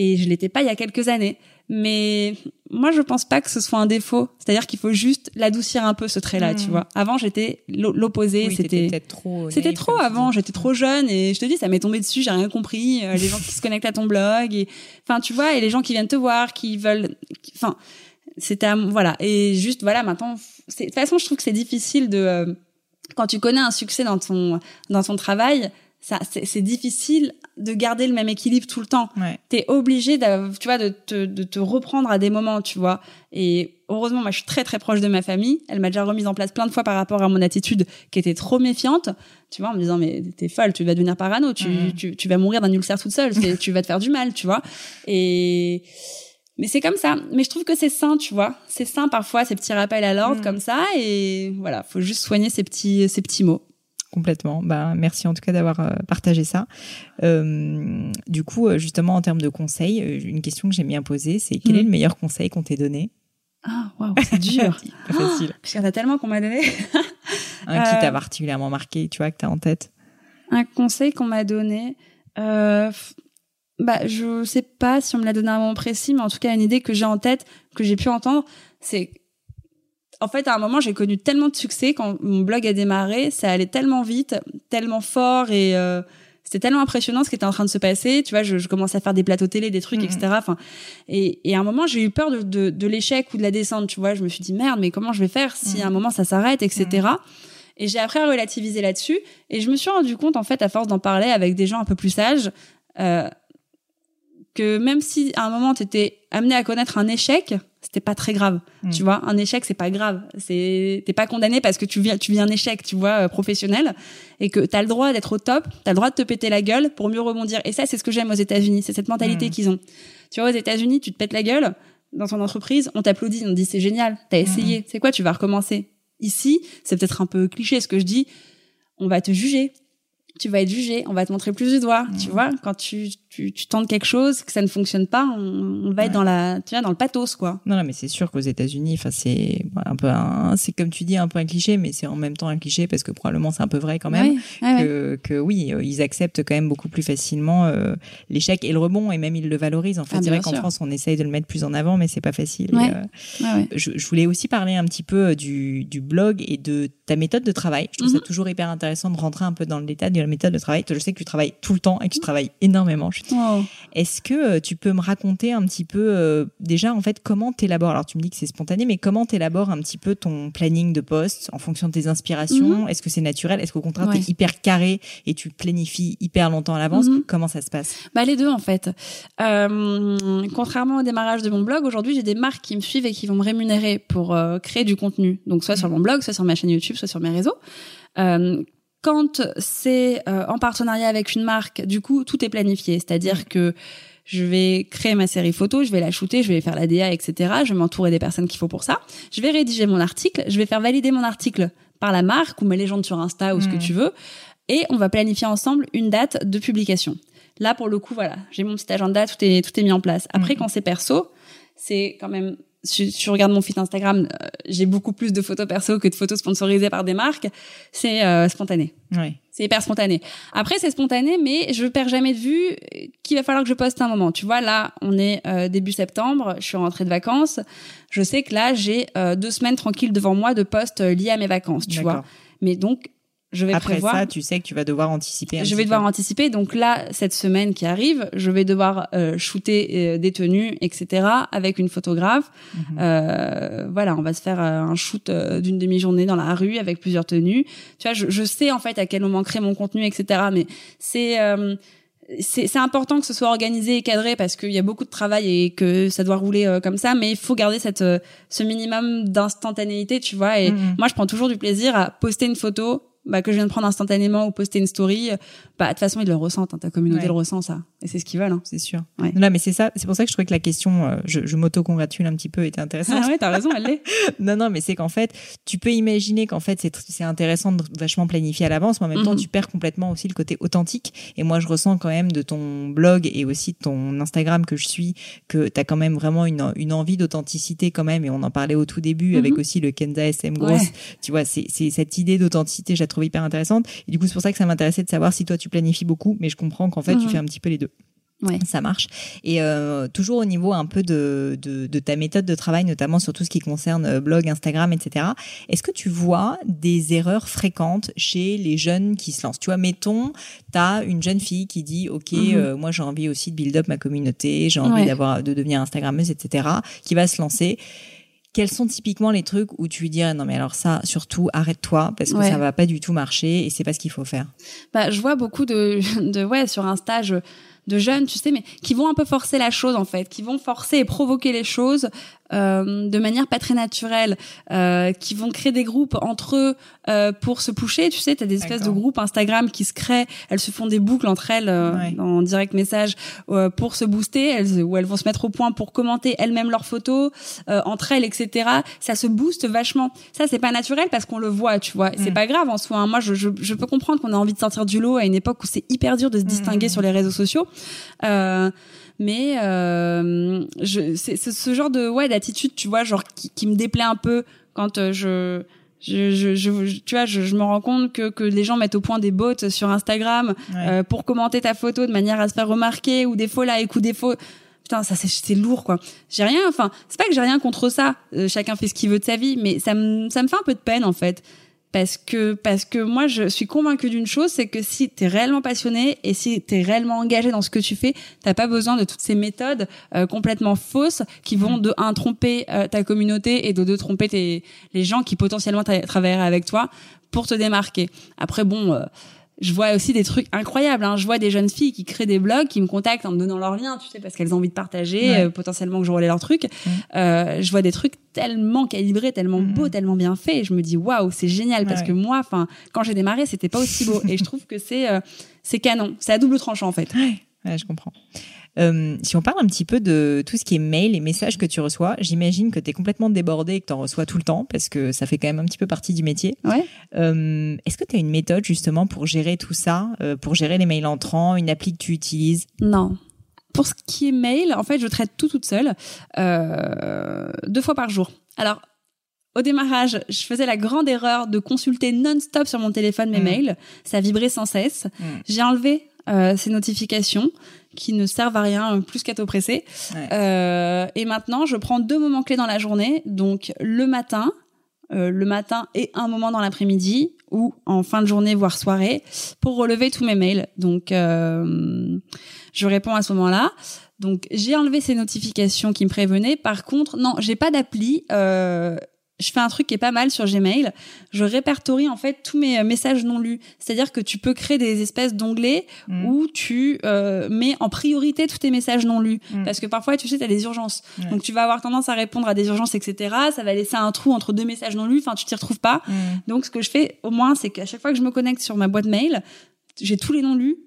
Et je l'étais pas il y a quelques années. Mais moi, je pense pas que ce soit un défaut. C'est-à-dire qu'il faut juste l'adoucir un peu, ce trait-là, tu vois. Avant, j'étais l'o- l'opposé. Oui, c'était trop. c'était trop avant, j'étais trop jeune et je te dis ça m'est tombé dessus, j'ai rien compris, euh, les gens qui se connectent à ton blog et enfin tu vois et les gens qui viennent te voir, qui veulent enfin c'était voilà et juste voilà maintenant de toute façon je trouve que c'est difficile de euh, quand tu connais un succès dans ton dans ton travail, ça c'est difficile de garder le même équilibre tout le temps. Ouais. t'es obligé d'av- tu vois de te, de te reprendre à des moments tu vois. Et heureusement moi je suis très très proche de ma famille. Elle m'a déjà remise en place plein de fois par rapport à mon attitude qui était trop méfiante tu vois en me disant mais t'es folle tu vas devenir parano. Tu, tu, tu vas mourir d'un ulcère toute seule. Tu vas te faire du mal tu vois. Et mais c'est comme ça. Mais je trouve que c'est sain tu vois. C'est sain parfois ces petits rappels à l'ordre Mhm. comme ça. Et voilà faut juste soigner ces petits ces petits mots Complètement. Bah, merci en tout cas d'avoir euh, partagé ça. Euh, du coup, euh, justement, en termes de conseils, une question que j'aime bien poser, c'est quel Mm. est le meilleur conseil qu'on t'ait donné? Ah waouh c'est dur Pas facile. parce qu'il y en a tellement qu'on m'a donné Un qui t'a particulièrement marqué, tu vois, que t'as en tête? un conseil qu'on m'a donné. Euh, bah, je sais pas si on me l'a donné à un moment précis, mais en tout cas, une idée que j'ai en tête, que j'ai pu entendre, c'est en fait, à un moment, j'ai connu tellement de succès quand mon blog a démarré, ça allait tellement vite, tellement fort et euh, c'était tellement impressionnant ce qui était en train de se passer. Tu vois, je, je commençais à faire des plateaux télé, des trucs, Mhm. etc. Enfin, et, et à un moment, j'ai eu peur de, de, de l'échec ou de la descente. Tu vois, je me suis dit merde, mais comment je vais faire si Mhm. à un moment ça s'arrête, etc. Et j'ai appris à relativiser là-dessus. Et je me suis rendu compte, en fait, à force d'en parler avec des gens un peu plus sages, euh, que même si à un moment tu étais amené à connaître un échec, c'était pas très grave. Mm. Tu vois, un échec c'est pas grave. C'est t'es pas condamné parce que tu viens tu vis un échec, tu vois, euh, professionnel et que t'as le droit d'être au top, t'as le droit de te péter la gueule pour mieux rebondir. Et ça c'est ce que j'aime aux États-Unis, c'est cette mentalité Mm. qu'ils ont. Tu vois, aux États-Unis, tu te pètes la gueule dans ton entreprise, on t'applaudit, on te dit c'est génial, t'as essayé. C'est quoi, tu vas recommencer? Ici, c'est peut-être un peu cliché ce que je dis, on va te juger. Tu vas être jugé, on va te montrer plus du doigt. Tu vois, quand tu tu, tu tentes quelque chose, que ça ne fonctionne pas, on, on va être dans la, tu vois, dans le pathos, quoi. Non, non, mais c'est sûr qu'aux États-Unis, enfin, c'est un peu un, c'est comme tu dis, un peu un cliché, mais c'est en même temps un cliché parce que probablement c'est un peu vrai quand même. Ouais, que, que oui, euh, ils acceptent quand même beaucoup plus facilement euh, l'échec et le rebond et même ils le valorisent. En fait, Ah, c'est vrai qu'en. France, on essaye de le mettre plus en avant, mais c'est pas facile. Ouais. Euh, je, je voulais aussi parler un petit peu du, du blog et de ta méthode de travail. Je trouve Mhm. ça toujours hyper intéressant de rentrer un peu dans le détail de la méthode de travail. Je sais que tu travailles tout le temps et que tu travailles énormément. Je- Oh. Est-ce que euh, tu peux me raconter un petit peu euh, déjà en fait comment t'élabores? Alors tu me dis que c'est spontané, mais comment t'élabores un petit peu ton planning de poste en fonction de tes inspirations? Est-ce que c'est naturel? Est-ce qu'au contraire Mhm. Ouais. t'es hyper carré et tu planifies hyper longtemps à l'avance? Mhm. Comment ça se passe? Bah les deux en fait. Euh, contrairement au démarrage de mon blog, aujourd'hui j'ai des marques qui me suivent et qui vont me rémunérer pour euh, créer du contenu. Donc soit sur mon blog, soit sur ma chaîne YouTube, soit sur mes réseaux. Euh, quand c'est euh, en partenariat avec une marque, du coup tout est planifié. C'est-à-dire que je vais créer ma série photo, je vais la shooter, je vais faire la DA, etc. Je vais m'entourer des personnes qu'il faut pour ça. Je vais rédiger mon article, je vais faire valider mon article par la marque ou mes légendes sur Insta ou ce que Mhm. tu veux. Et on va planifier ensemble une date de publication. Là, pour le coup, voilà, j'ai mon petit agenda, tout est, tout est mis en place. Après, Mhm. quand c'est perso, c'est quand même, si tu regardes mon feed Instagram, euh, j'ai beaucoup plus de photos perso que de photos sponsorisées par des marques. C'est euh, spontané. Ouais. C'est hyper spontané. Après, c'est spontané, mais je perds jamais de vue qu'il va falloir que je poste un moment. Tu vois, là, on est euh, début septembre, je suis rentrée de vacances. Je sais que là, j'ai euh, deux semaines tranquilles devant moi de postes euh, liés à mes vacances, tu vois. Mais donc, je vais Après prévoir. ça, tu sais que tu vas devoir anticiper. un Je vais devoir peu. anticiper. Donc là, cette semaine qui arrive, je vais devoir euh, shooter euh, des tenues, etc., avec une photographe. Mhm. Euh, voilà, on va se faire euh, un shoot euh, d'une demi-journée dans la rue avec plusieurs tenues. Tu vois, je, je sais en fait à quel moment créer mon contenu, etc. Mais c'est euh, c'est c'est important que ce soit organisé et cadré parce qu'il y a beaucoup de travail et que ça doit rouler euh, comme ça. Mais il faut garder cette euh, ce minimum d'instantanéité, tu vois. Et Mhm. moi, je prends toujours du plaisir à poster une photo. Bah, que je viens de prendre instantanément ou poster une story, bah de toute façon ils le ressentent, hein, ta communauté Ouais. le ressent ça, et c'est ce qu'ils veulent. Hein. C'est sûr. Ouais. Non, mais c'est ça. C'est pour ça que je trouvais que la question, euh, je, je m'auto-congratule un petit peu, était intéressante. Ah ouais, t'as raison, elle l'est. Non, non, mais c'est qu'en fait, tu peux imaginer qu'en fait, c'est, c'est intéressant de vachement planifier à l'avance, mais en même temps, Mhm. tu perds complètement aussi le côté authentique. Et moi, je ressens quand même de ton blog et aussi de ton Instagram que je suis, que tu as quand même vraiment une, une envie d'authenticité quand même. Et on en parlait au tout début avec Mhm. aussi le Kenza SM Gross. Ouais. Tu vois, c'est, c'est cette idée d'authenticité, je la trouve hyper intéressante. Et du coup, c'est pour ça que ça m'intéressait de savoir si toi, tu planifies beaucoup, mais je comprends qu'en fait, tu Mhm. fais un petit peu les deux. Ouais. Ça marche. Et euh, toujours au niveau un peu de, de, de ta méthode de travail, notamment sur tout ce qui concerne euh, blog, Instagram, etc. Est-ce que tu vois des erreurs fréquentes chez les jeunes qui se lancent? Tu vois, mettons, t'as une jeune fille qui dit, ok, Mhm. euh, moi j'ai envie aussi de build up ma communauté, j'ai envie Ouais. d'avoir de devenir Instagrammeuse, etc. Qui va se lancer. Quels sont typiquement les trucs où tu lui dirais non mais alors ça surtout arrête-toi parce que Ouais. ça va pas du tout marcher et c'est pas ce qu'il faut faire. Bah, je vois beaucoup de, de ouais sur un stage de jeunes, tu sais, mais qui vont un peu forcer la chose en fait, qui vont forcer et provoquer les choses euh, de manière pas très naturelle, euh, qui vont créer des groupes entre eux euh, pour se pusher. Tu sais, t'as des espèces de groupes Instagram qui se créent, elles se font des boucles entre elles euh, Ouais. en direct message euh, pour se booster, elles, ou elles vont se mettre au point pour commenter elles-mêmes leurs photos euh, entre elles, etc. Ça se booste vachement. Ça, c'est pas naturel parce qu'on le voit, tu vois. C'est Mm. pas grave en soi. hein. Moi, je, je, je peux comprendre qu'on a envie de sortir du lot à une époque où c'est hyper dur de se distinguer Mm. sur les réseaux sociaux. Euh, mais euh, je, c'est c'est ce genre de ouais d'attitude, tu vois, genre qui, qui me déplaît un peu quand euh, je je, je, je- tu vois, je, je me rends compte que, que les gens mettent au point des bots sur Instagram Ouais. euh, pour commenter ta photo de manière à se faire remarquer ou des faux likes ou des faux putain ça c'est c'est lourd quoi j'ai rien enfin c'est pas que j'ai rien contre ça euh, chacun fait ce qu'il veut de sa vie mais ça me ça me fait un peu de peine en fait parce que parce que moi je suis convaincue d'une chose c'est que si t'es réellement passionné et si t'es réellement engagé dans ce que tu fais t'as pas besoin de toutes ces méthodes euh, complètement fausses qui vont de un tromper euh, ta communauté et de deux tromper tes les gens qui potentiellement tra- travailleraient avec toi pour te démarquer. Après bon euh, je vois aussi des trucs incroyables. Hein. Je vois des jeunes filles qui créent des blogs, qui me contactent en me donnant leurs liens, tu sais, parce qu'elles ont envie de partager, Ouais. euh, potentiellement que je relais leurs trucs. Euh, je vois des trucs tellement calibrés, tellement Mhm. beaux, tellement bien faits. Et je me dis waouh, c'est génial parce Ouais. que moi, enfin, quand j'ai démarré, c'était pas aussi beau. et je trouve que c'est euh, c'est canon. C'est à double tranchant en fait. Ouais, je comprends. Euh, si on parle un petit peu de tout ce qui est mail et messages que tu reçois, j'imagine que tu es complètement débordé et que tu en reçois tout le temps parce que ça fait quand même un petit peu partie du métier. Ouais. Euh, Est-ce que tu as une méthode justement pour gérer tout ça, euh, pour gérer les mails entrants, une appli que tu utilises? Non. Pour ce qui est mail, en fait, je traite tout toute seule, deux fois par jour. Alors, au démarrage, je faisais la grande erreur de consulter non-stop sur mon téléphone mes Mm. mails. Ça vibrait sans cesse. Mm. J'ai enlevé euh, ces notifications qui ne servent à rien plus qu'à t'oppresser. Ouais. Euh, et maintenant, je prends deux moments clés dans la journée. Donc, le matin, euh, le matin et un moment dans l'après-midi ou en fin de journée, voire soirée, pour relever tous mes mails. Donc, euh, je réponds à ce moment-là. Donc, j'ai enlevé ces notifications qui me prévenaient. Par contre, non, j'ai pas d'appli. Euh, je fais un truc qui est pas mal sur Gmail. Je répertorie en fait tous mes euh, messages non lus. C'est-à-dire que tu peux créer des espèces d'onglets Mm. où tu euh, mets en priorité tous tes messages non lus. Mm. Parce que parfois, tu sais, tu as des urgences. Donc, tu vas avoir tendance à répondre à des urgences, etc. Ça va laisser un trou entre deux messages non lus. Enfin, tu t'y retrouves pas. Mm. Donc, ce que je fais, au moins, c'est qu'à chaque fois que je me connecte sur ma boîte mail, j'ai tous les non lus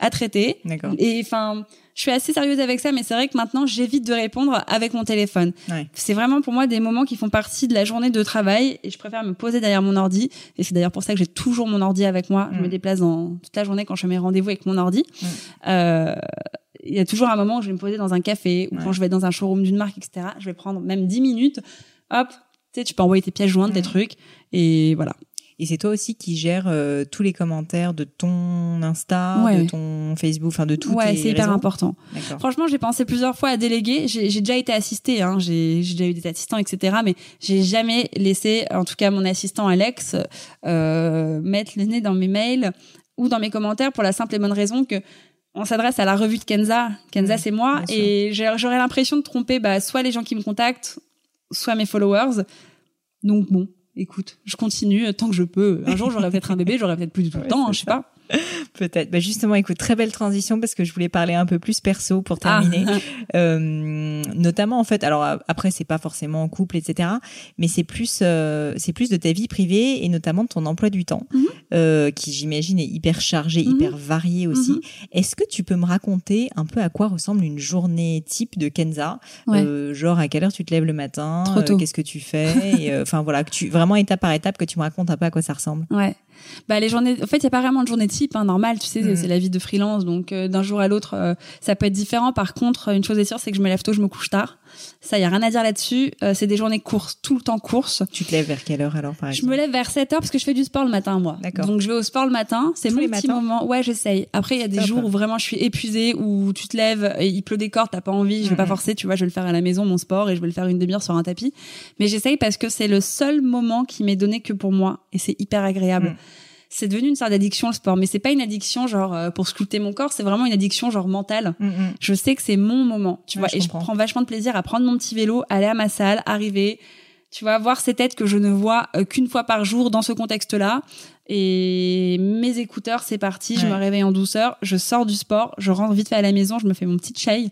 à traiter. Et enfin, je suis assez sérieuse avec ça, mais c'est vrai que maintenant, j'évite de répondre avec mon téléphone. Ouais. C'est vraiment pour moi des moments qui font partie de la journée de travail et je préfère me poser derrière mon ordi. Et c'est d'ailleurs pour ça que j'ai toujours mon ordi avec moi. Je Mm. me déplace dans toute la journée quand je fais mes rendez-vous avec mon ordi. Mm. Euh, il y a toujours un moment où je vais me poser dans un café ou Ouais. quand je vais dans un showroom d'une marque, etc. Je vais prendre même 10 minutes. Hop, tu sais, tu peux envoyer tes pièces jointes, tes Mm. trucs. Et voilà. Et c'est toi aussi qui gères euh, tous les commentaires de ton Insta, Ouais. de ton Facebook, enfin de tous ouais, c'est hyper important. Franchement, j'ai pensé plusieurs fois à déléguer. J'ai déjà été assistée, hein. j'ai déjà eu des assistants, etc. Mais j'ai jamais laissé, en tout cas mon assistant Alex, euh, mettre le nez dans mes mails ou dans mes commentaires pour la simple et bonne raison que on s'adresse à la revue de Kenza. Kenza, Mmh, c'est moi, et j'aurais l'impression de tromper bah, soit les gens qui me contactent, soit mes followers. Donc bon, écoute, je continue tant que je peux. Un jour, j'aurai peut-être un bébé, j'aurai peut-être plus du tout le Ouais, temps, hein, je sais ça. pas. Peut-être. Bah justement, écoute, très belle transition parce que je voulais parler un peu plus perso pour terminer. Ah. Euh, notamment en fait, alors après c'est pas forcément en couple, etc. Mais c'est plus, euh, c'est plus de ta vie privée et notamment de ton emploi du temps, Mhm. euh, qui j'imagine est hyper chargé, Mhm. hyper varié aussi. Mhm. Est-ce que tu peux me raconter un peu à quoi ressemble une journée type de Kenza? Ouais. Euh, Genre à quelle heure tu te lèves le matin? Trop euh, tôt. Qu'est-ce que tu fais? Euh, Enfin voilà, que tu vraiment étape par étape que tu me racontes un peu à quoi ça ressemble. Ouais. Bah les journées en fait, il y a pas vraiment de journée type hein, normal, tu sais, Mhm. c'est la vie de freelance donc euh, d'un jour à l'autre euh, ça peut être différent. Par contre, une chose est sûre, c'est que je me lève tôt, je me couche tard. Ça y a rien à dire là-dessus, Euh, c'est des journées courses, tout le temps courses. Tu te lèves vers quelle heure alors par Je exemple me lève vers 7 heures parce que je fais du sport le matin moi. D'accord. Donc je vais au sport le matin, c'est mon les petit matins moment. Ouais, j'essaye. Après il y a des Top. jours où vraiment je suis épuisée où tu te lèves et il pleut des cordes, t'as pas envie, je vais pas forcer, tu vois, je vais le faire à la maison mon sport et je vais le faire une demi-heure sur un tapis. Mais j'essaye parce que c'est le seul moment qui m'est donné que pour moi et c'est hyper agréable. Mhm. C'est devenu une sorte d'addiction le sport, mais c'est pas une addiction genre euh, pour sculpter mon corps, c'est vraiment une addiction genre mentale. Mm, mm. Je sais que c'est mon moment, tu Ouais, vois, je et je prends vachement de plaisir à prendre mon petit vélo, aller à ma salle, arriver, tu vois, voir ces têtes que je ne vois euh, qu'une fois par jour dans ce contexte-là. Et mes écouteurs, c'est parti, je me réveille en douceur, je sors du sport, je rentre vite fait à la maison, je me fais mon petit chai.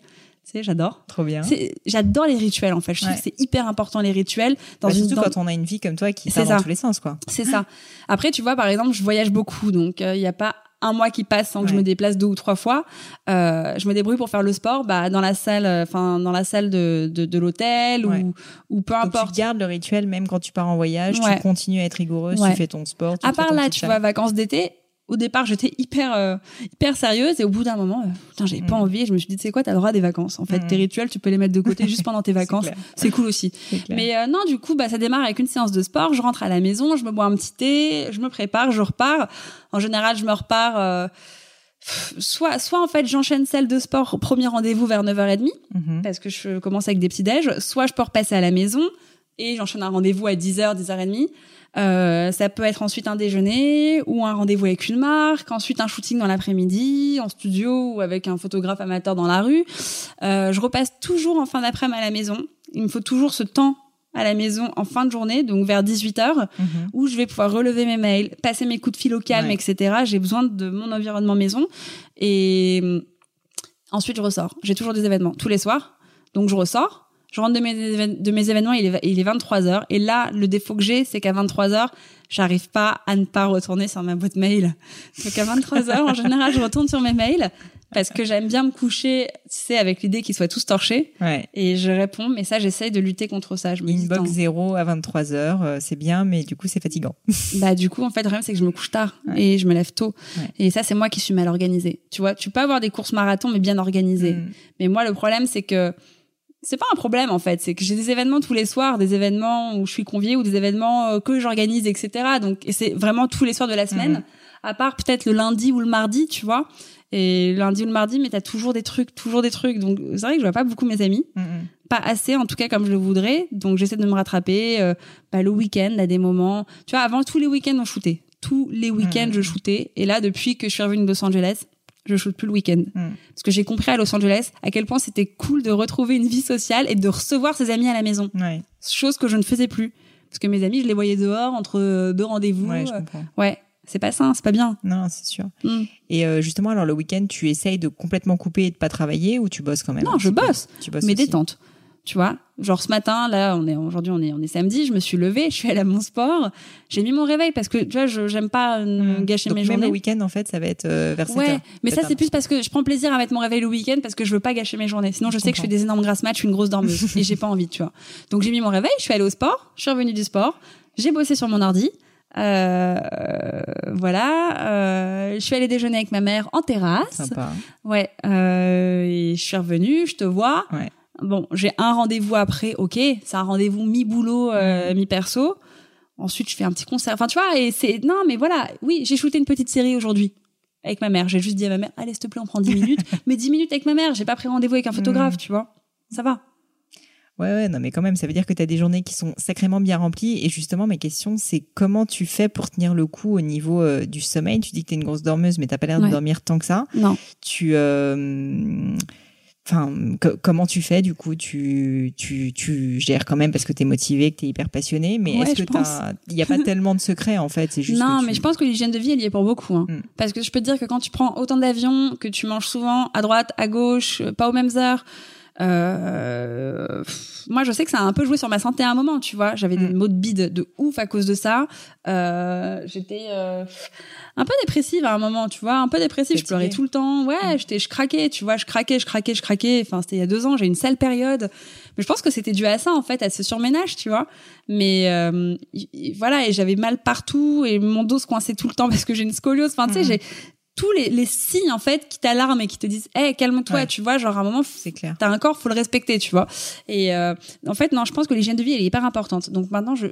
Sais, j'adore. Trop bien. J'adore les rituels en fait. Je trouve que c'est hyper important les rituels dans Bah, une surtout dans- quand on a une vie comme toi qui part dans tous les sens, quoi. c'est ça. Après, tu vois, par exemple, je voyage beaucoup, donc il n'y a pas un mois qui passe sans que je me déplace deux ou trois fois. Euh, je me débrouille pour faire le sport, bah dans la salle, enfin dans la salle de de, de l'hôtel Ouais. ou ou peu Donc importe. tu gardes le rituel même quand tu pars en voyage, Ouais. tu continues à être rigoureuse, tu fais ton sport. Tu À part là, tu vois, vacances d'été. Au départ, j'étais hyper euh, hyper sérieuse et au bout d'un moment, euh, putain, j'avais pas Mm. envie. Et je me suis dit, tu sais quoi, t'as le droit des vacances. En fait, Mm. tes rituels, tu peux les mettre de côté juste pendant tes vacances. C'est cool aussi. C'est. Mais euh, non, du coup, bah, ça démarre avec une séance de sport. Je rentre à la maison, je me bois un petit thé, je me prépare, je repars. En général, je me repars. euh, soit, soit en fait, j'enchaîne celle de sport au premier rendez-vous vers 9h30 Mhm. parce que je commence avec des petits déj. Soit je peux repasser à la maison et j'enchaîne un rendez-vous à 10h, 10h30. Euh, ça peut être ensuite un déjeuner ou un rendez-vous avec une marque, ensuite un shooting dans l'après-midi, en studio ou avec un photographe amateur dans la rue. Euh, je repasse toujours en fin d'après-midi à la maison. Il me faut toujours ce temps à la maison en fin de journée, donc vers 18h, Mhm. où je vais pouvoir relever mes mails, passer mes coups de fil au calme, Ouais. etc. J'ai besoin de mon environnement maison. Et hum, ensuite, je ressors. J'ai toujours des événements tous les soirs. Donc, je ressors. Je rentre de mes, évén- de mes événements, il est, il est 23h. Et là, le défaut que j'ai, c'est qu'à 23h, j'arrive pas à ne pas retourner sur ma boîte mail. Donc, à 23h, en général, je retourne sur mes mails. parce que j'aime bien me coucher, tu sais, avec l'idée qu'ils soient tous torchés. Ouais. Et je réponds, mais ça, j'essaye de lutter contre ça. Je me Inbox 0 à 23 heures, euh, c'est bien, mais du coup, c'est fatigant. bah du coup, en fait, le problème c'est que je me couche tard Ouais. et je me lève tôt. Ouais. Et ça, c'est moi qui suis mal organisée. Tu vois, tu peux avoir des courses marathon, mais bien organisées. Mm. Mais moi, le problème, c'est que c'est pas un problème en fait, c'est que j'ai des événements tous les soirs, des événements où je suis conviée ou des événements euh, que j'organise, etc. Donc, et c'est vraiment tous les soirs de la semaine, Mhm. à part peut-être le lundi ou le mardi, tu vois. Et lundi ou le mardi, mais t'as toujours des trucs, toujours des trucs. Donc, c'est vrai que je vois pas beaucoup mes amis mm. pas assez en tout cas comme je le voudrais donc j'essaie de me rattraper euh, bah, le week-end à des moments tu vois avant tous les week-ends on shootait tous les week-ends Mhm. je shootais et là depuis que je suis revenue de Los Angeles je shoote plus le week-end Mhm. parce que j'ai compris à Los Angeles à quel point c'était cool de retrouver une vie sociale et de recevoir ses amis à la maison chose que je ne faisais plus parce que mes amis je les voyais dehors entre euh, deux rendez-vous ouais, je Euh, comprends. ouais c'est pas sain c'est pas bien Non, c'est sûr. Mm. Et euh, justement, alors le week-end, tu essayes de complètement couper et de pas travailler ou tu bosses quand même non je bosse Tu bosses mais aussi. détente. Tu vois, genre ce matin, là, on est aujourd'hui, on est, on est samedi. Je me suis levée, je suis allée à mon sport. J'ai mis mon réveil parce que tu vois, je j'aime pas euh, Mm. gâcher Donc mes même journées. le week-end, en fait, ça va être euh, vers 7 Ouais, heures. mais ça c'est plus parce que je prends plaisir à mettre mon réveil le week-end parce que je veux pas gâcher mes journées. Sinon, je, Je sais que je fais des énormes grasses matchs, je suis une grosse dormeuse et j'ai pas envie, tu vois. Donc j'ai mis mon réveil, je suis allée au sport, je suis revenue du sport, j'ai bossé sur mon ordi. Euh, voilà, euh, je suis allée déjeuner avec ma mère en terrasse. Sympa. Ouais, euh, et je suis revenue, je te vois. Ouais. Bon, j'ai un rendez-vous après, ok, c'est un rendez-vous mi-boulot, euh, mi-perso. Ensuite, je fais un petit concert. Enfin, tu vois, et c'est non, mais voilà, oui, j'ai shooté une petite série aujourd'hui avec ma mère. J'ai juste dit à ma mère, allez, s'il te plaît, on prend 10 minutes. mais 10 minutes avec ma mère, j'ai pas pris rendez-vous avec un photographe, Mm. tu vois. Ça va. Ouais, ouais, non, mais quand même, ça veut dire que tu as des journées qui sont sacrément bien remplies. Et justement, ma question, c'est comment tu fais pour tenir le coup au niveau euh, du sommeil? Tu dis que tu es une grosse dormeuse, mais t'as pas l'air Ouais. de dormir tant que ça. Non. Tu. euh, Enfin, co- comment tu fais du coup? Tu, tu, tu gères quand même parce que tu es motivé, que tu es hyper passionné, mais Ouais, est-ce que t'as- il n'y a pas tellement de secrets en fait C'est juste. Non, tu- mais je pense que l'hygiène de vie, elle y est pour beaucoup. Hein. Mm. Parce que je peux te dire que quand tu prends autant d'avions, que tu manges souvent à droite, à gauche, euh, pas aux mêmes heures, euh, pff, moi je sais que ça a un peu joué sur ma santé à un moment, tu vois. J'avais des Mm. maux de bide de ouf à cause de ça. Euh, j'étais euh, un peu dépressive à un moment, tu vois, un peu dépressive. Je pleurais tout le temps. Ouais, Mm. j'étais, je craquais, tu vois, je craquais, je craquais, je craquais. Enfin, c'était il y a deux ans. J'ai eu une sale période. Mais je pense que c'était dû à ça en fait, à ce surménage, tu vois. Mais euh, y- y- voilà, et j'avais mal partout et mon dos se coinçait tout le temps parce que j'ai une scoliose. Enfin, tu sais, Mhm. j'ai tous les, les signes en fait qui t'alarment et qui te disent, hé, calme-toi, Ouais. tu vois, genre à un moment, C'est clair. t'as un corps, faut le respecter, tu vois. Et euh, en fait, non, je pense que l'hygiène de vie, elle est hyper importante. Donc maintenant, je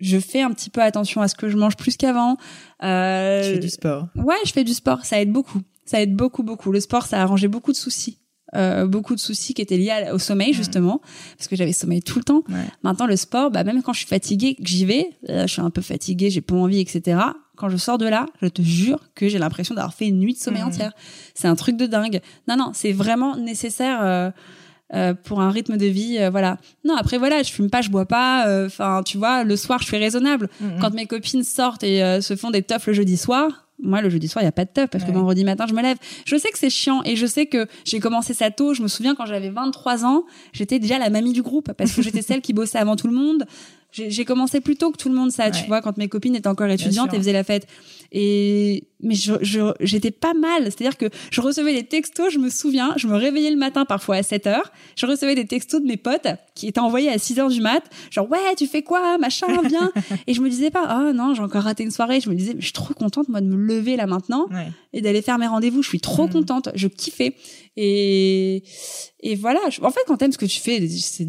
je fais un petit peu attention à ce que je mange plus qu'avant. Euh, Tu fais du sport. Ouais, je fais du sport, ça aide beaucoup. Ça aide beaucoup, beaucoup. Le sport, ça a arrangé beaucoup de soucis. Euh, beaucoup de soucis qui étaient liés au sommeil, justement, parce que j'avais sommeil tout le temps. Ouais. Maintenant, le sport, bah, même quand je suis fatiguée, que j'y vais, euh, je suis un peu fatiguée, j'ai pas envie, etc. Quand je sors de là, je te jure que j'ai l'impression d'avoir fait une nuit de sommeil Mhm. entière. C'est un truc de dingue. Non, non, c'est vraiment nécessaire euh, euh, pour un rythme de vie. euh, voilà. Non, après, voilà, je fume pas, je bois pas. euh, Enfin, tu vois, le soir, je suis raisonnable. Mhm. Quand mes copines sortent et euh, se font des teufs le jeudi soir, moi, le jeudi soir, il y a pas de teuf parce que vendredi matin, je me lève. Je sais que c'est chiant et je sais que j'ai commencé ça tôt. Je me souviens quand j'avais 23 ans, j'étais déjà la mamie du groupe parce que j'étais celle qui bossait avant tout le monde. J'ai commencé plus tôt que tout le monde, ça, tu vois, quand mes copines étaient encore étudiantes et faisaient la fête. Et mais je je- j'étais pas mal, c'est-à-dire que je recevais des textos, je me souviens, je me réveillais le matin parfois à 7 heures, je recevais des textos de mes potes qui étaient envoyés à 6 heures du mat, genre ouais, tu fais quoi, machin, viens. et je me disais pas ah non, j'ai encore raté une soirée, je me disais mais je suis trop contente moi de me lever là maintenant Ouais. et d'aller faire mes rendez-vous, je suis trop Mm. contente, je kiffais. Et et voilà, en fait quand t'aimes ce que tu fais, c'est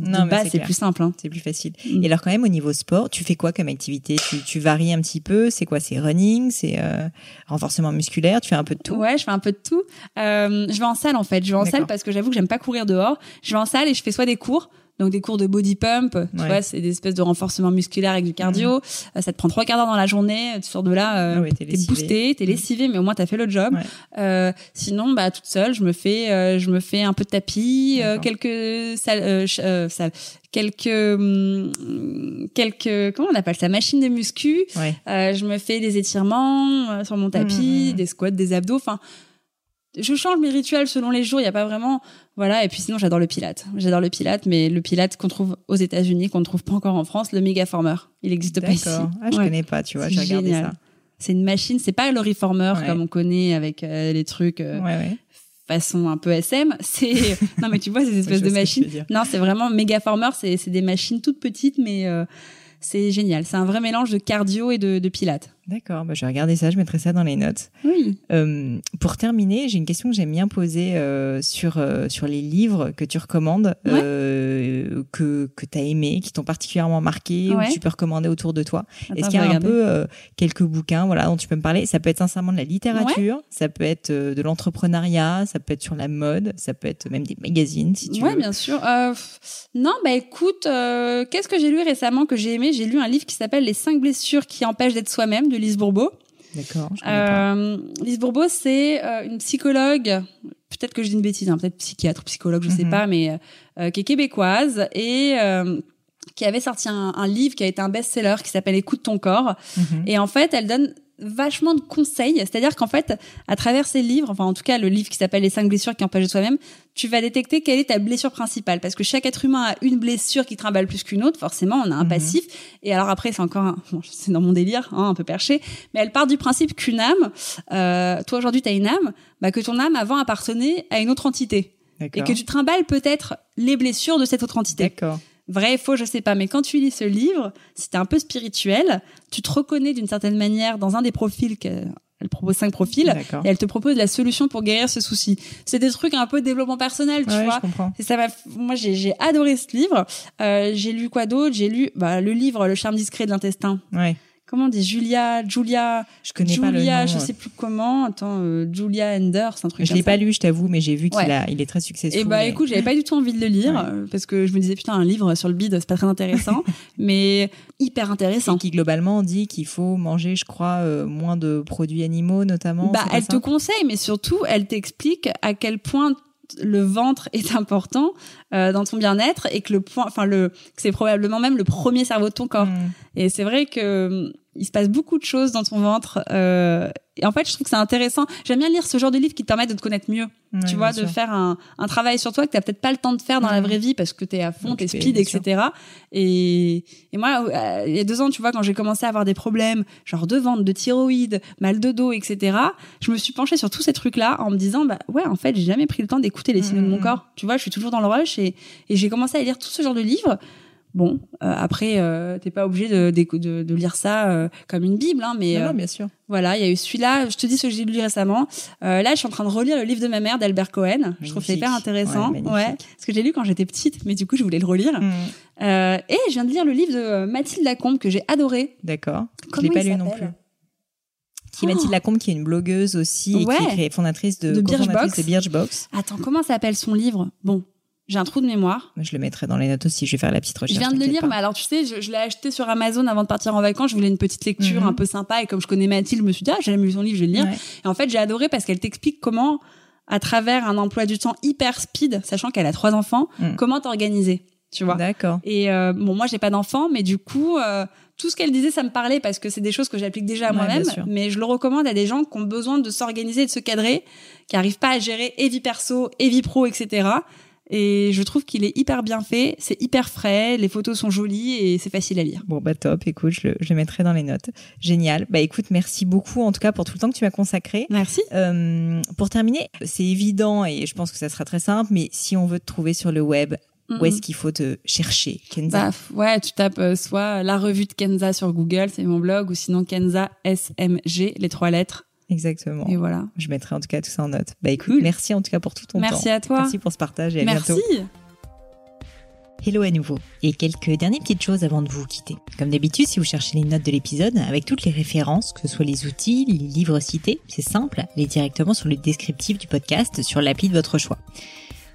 c'est plus simple hein. C'est plus facile. Mm. Et alors quand même au niveau sport, tu fais quoi comme activité? Tu, tu varies un petit peu? C'est quoi? C'est running? C'est euh, renforcement musculaire? Tu fais un peu de tout? Ouais, je fais un peu de tout. Euh, je vais en salle en fait. Je vais en salle parce que j'avoue que j'aime pas courir dehors. Je vais en salle et je fais soit des cours, donc des cours de body pump, Ouais. Mhm. vois, c'est des espèces de renforcement musculaire avec du cardio. Euh, ça te prend trois quarts d'heure dans la journée. Tu sors de là, euh, Ah ouais, t'es boosté, t'es Mhm. lessivé, mais au moins t'as fait le job. Euh, sinon, bah toute seule, je me fais, euh, je me fais un peu de tapis, quelques salles, quelques, hum, quelques, comment on appelle ça, machines de muscu. Je me fais des étirements sur mon tapis, Mhm. des squats, des abdos. Enfin, je change mes rituels selon les jours. Il y a pas vraiment, voilà. Et puis sinon, j'adore le pilate. J'adore le pilate, mais le pilate qu'on trouve aux États-Unis, qu'on ne trouve pas encore en France, le méga former. Il n'existe pas ici. D'accord. Ah, je Ouais. connais pas, tu vois, C'est j'ai regardé génial. ça. C'est une machine. C'est pas le reformer Ouais. comme on connaît avec euh, les trucs. euh, Ouais, façon un peu SM. C'est non mais tu vois ces espèces de machines. Non, c'est vraiment Megaformer. C'est c'est des machines toutes petites, mais euh, c'est génial. C'est un vrai mélange de cardio et de, de pilates. D'accord, bah, je vais regarder ça, je mettrai ça dans les notes. Oui. Euh, pour terminer, j'ai une question que j'aime bien poser euh, sur euh, sur les livres que tu recommandes, euh, que que tu as aimé, qui t'ont particulièrement marqué, ou que tu peux recommander autour de toi. Est-ce qu'il y a un peu quelques bouquins voilà, dont tu peux me parler? Ça peut être sincèrement de la littérature, ça peut être de l'entrepreneuriat, ça peut être sur la mode, ça peut être même des magazines, si tu veux. bien sûr. non, bah écoute, qu'est-ce que j'ai lu récemment que j'ai aimé? J'ai lu un livre qui s'appelle Les cinq blessures qui empêchent d'être soi-même de Lise Bourbeau. D'accord. Euh, Lise Bourbeau, c'est euh, une psychologue. Peut-être que je dis une bêtise, hein, peut-être psychiatre, psychologue, je sais Mhm. pas, mais euh, qui est québécoise et qui avait sorti un, un livre qui a été un best-seller qui s'appelle Écoute ton corps. Mhm. Et en fait, elle donne vachement de conseils. C'est-à-dire qu'en fait, à travers ces livres, enfin en tout cas le livre qui s'appelle Les cinq blessures qui empêchent de soi-même, tu vas détecter quelle est ta blessure principale. Parce que chaque être humain a une blessure qui trimballe plus qu'une autre. Forcément, on a un Mhm. passif. Et alors après, c'est encore un, bon, c'est dans mon délire, hein, un peu perché. Mais elle part du principe qu'une âme, euh, toi aujourd'hui tu as une âme, bah, que ton âme avant appartenait à une autre entité. Et que tu trimbales peut-être les blessures de cette autre entité. D'accord. Vrai, faux, je sais pas. Mais quand tu lis ce livre, si t'es un peu spirituel, tu te reconnais d'une certaine manière dans un des profils qu'elle elle propose cinq profils et elle te propose la solution pour guérir ce souci. C'est des trucs un peu de développement personnel, tu Ouais, vois. je comprends. Et ça m'a, moi j'ai j'ai adoré ce livre. Euh, j'ai lu quoi d'autre? J'ai lu bah, le livre Le charme discret de l'intestin. Ouais. Comment on dit Julia, Julia, Je connais pas le Julia, nom. je sais plus comment. Attends, euh, Julia Enders, un truc Je l'ai pas lu, je t'avoue, mais j'ai vu qu'il Ouais. a, il est très successful. Et bah et- écoute, j'avais pas du tout envie de le lire Ouais. euh, parce que je me disais putain un livre sur le bide c'est pas très intéressant, mais hyper intéressant. Et qui globalement dit qu'il faut manger, je crois, euh, moins de produits animaux notamment. Bah c'est elle te conseille, mais surtout elle t'explique à quel point le ventre est important euh, dans ton bien-être et que le point, enfin le, c'est probablement même le premier cerveau de ton corps. Mm. Et c'est vrai que hum, il se passe beaucoup de choses dans ton ventre. Euh, et en fait, je trouve que c'est intéressant. J'aime bien lire ce genre de livres qui te permettent de te connaître mieux. Ouais, tu vois, de sûr. faire un, un travail sur toi que t'as peut-être pas le temps de faire dans la vraie vie parce que t'es à fond, t'es speed, etc. Et, et moi, euh, il y a deux ans, tu vois, quand j'ai commencé à avoir des problèmes, genre de ventre, de thyroïde, mal de dos, etc., je me suis penchée sur tous ces trucs-là en me disant, bah ouais, en fait, j'ai jamais pris le temps d'écouter les signaux de mon Mhm. corps. Tu vois, je suis toujours dans le rush et, et j'ai commencé à lire tout ce genre de livres. Bon, euh, après, euh, t'es pas obligé de, d'écou- de, de lire ça euh, comme une bible, hein, mais Non, euh, non, bien sûr. voilà, il y a eu celui-là. Je te dis ce que j'ai lu récemment. Là, je suis en train de relire le livre de ma mère d'Albert Cohen. Je trouve ça hyper intéressant. Ouais, magnifique. parce que j'ai lu quand j'étais petite, mais du coup, je voulais le relire. Mm. Et je viens de lire le livre de Mathilde Lacombe que j'ai adoré. D'accord. Je l'ai pas lu non plus. Qui est Mathilde Lacombe, qui est une blogueuse aussi, et Ouais. qui est fondatrice de, de Birchbox. Attends, comment s'appelle son livre? Bon, j'ai un trou de mémoire. Je le mettrai dans les notes aussi, je vais faire la petite recherche. Je viens de le lire, pas. mais alors tu sais, je, je l'ai acheté sur Amazon avant de partir en vacances. Je voulais une petite lecture Mhm. un peu sympa et comme je connais Mathilde, je me suis dit ah j'ai lu son livre, je vais le lire. Ouais. Et en fait, j'ai adoré parce qu'elle t'explique comment, à travers un emploi du temps hyper speed, sachant qu'elle a trois enfants, Mm. comment t'organiser. Tu vois. D'accord. Et euh, bon, moi, j'ai pas d'enfants, mais du coup, euh, tout ce qu'elle disait, ça me parlait parce que c'est des choses que j'applique déjà à Ouais, moi-même. Mais je le recommande à des gens qui ont besoin de s'organiser, et de se cadrer, qui arrivent pas à gérer et vie perso, et vie pro, etc. Et je trouve qu'il est hyper bien fait, c'est hyper frais, les photos sont jolies et c'est facile à lire. Bon, bah top, écoute, je le, je le mettrai dans les notes. Génial. Bah écoute, merci beaucoup en tout cas pour tout le temps que tu m'as consacré. Merci. Euh, pour terminer, c'est évident et je pense que ça sera très simple, mais si on veut te trouver sur le web, où est-ce qu'il faut te chercher, Kenza? Bah, ouais, tu tapes euh, soit la revue de Kenza sur Google, c'est mon blog, ou sinon Kenza SMG, les trois lettres. Exactement. Et voilà. Je mettrai en tout cas tout ça en note. Bah écoute, Cool. merci en tout cas pour tout ton Merci temps. à toi. Merci pour ce partage et à Merci. bientôt. Hello à nouveau. Et quelques dernières petites choses avant de vous quitter. Comme d'habitude, si vous cherchez les notes de l'épisode, avec toutes les références, que ce soit les outils, les livres cités, c'est simple, allez directement sur le descriptif du podcast sur l'appli de votre choix.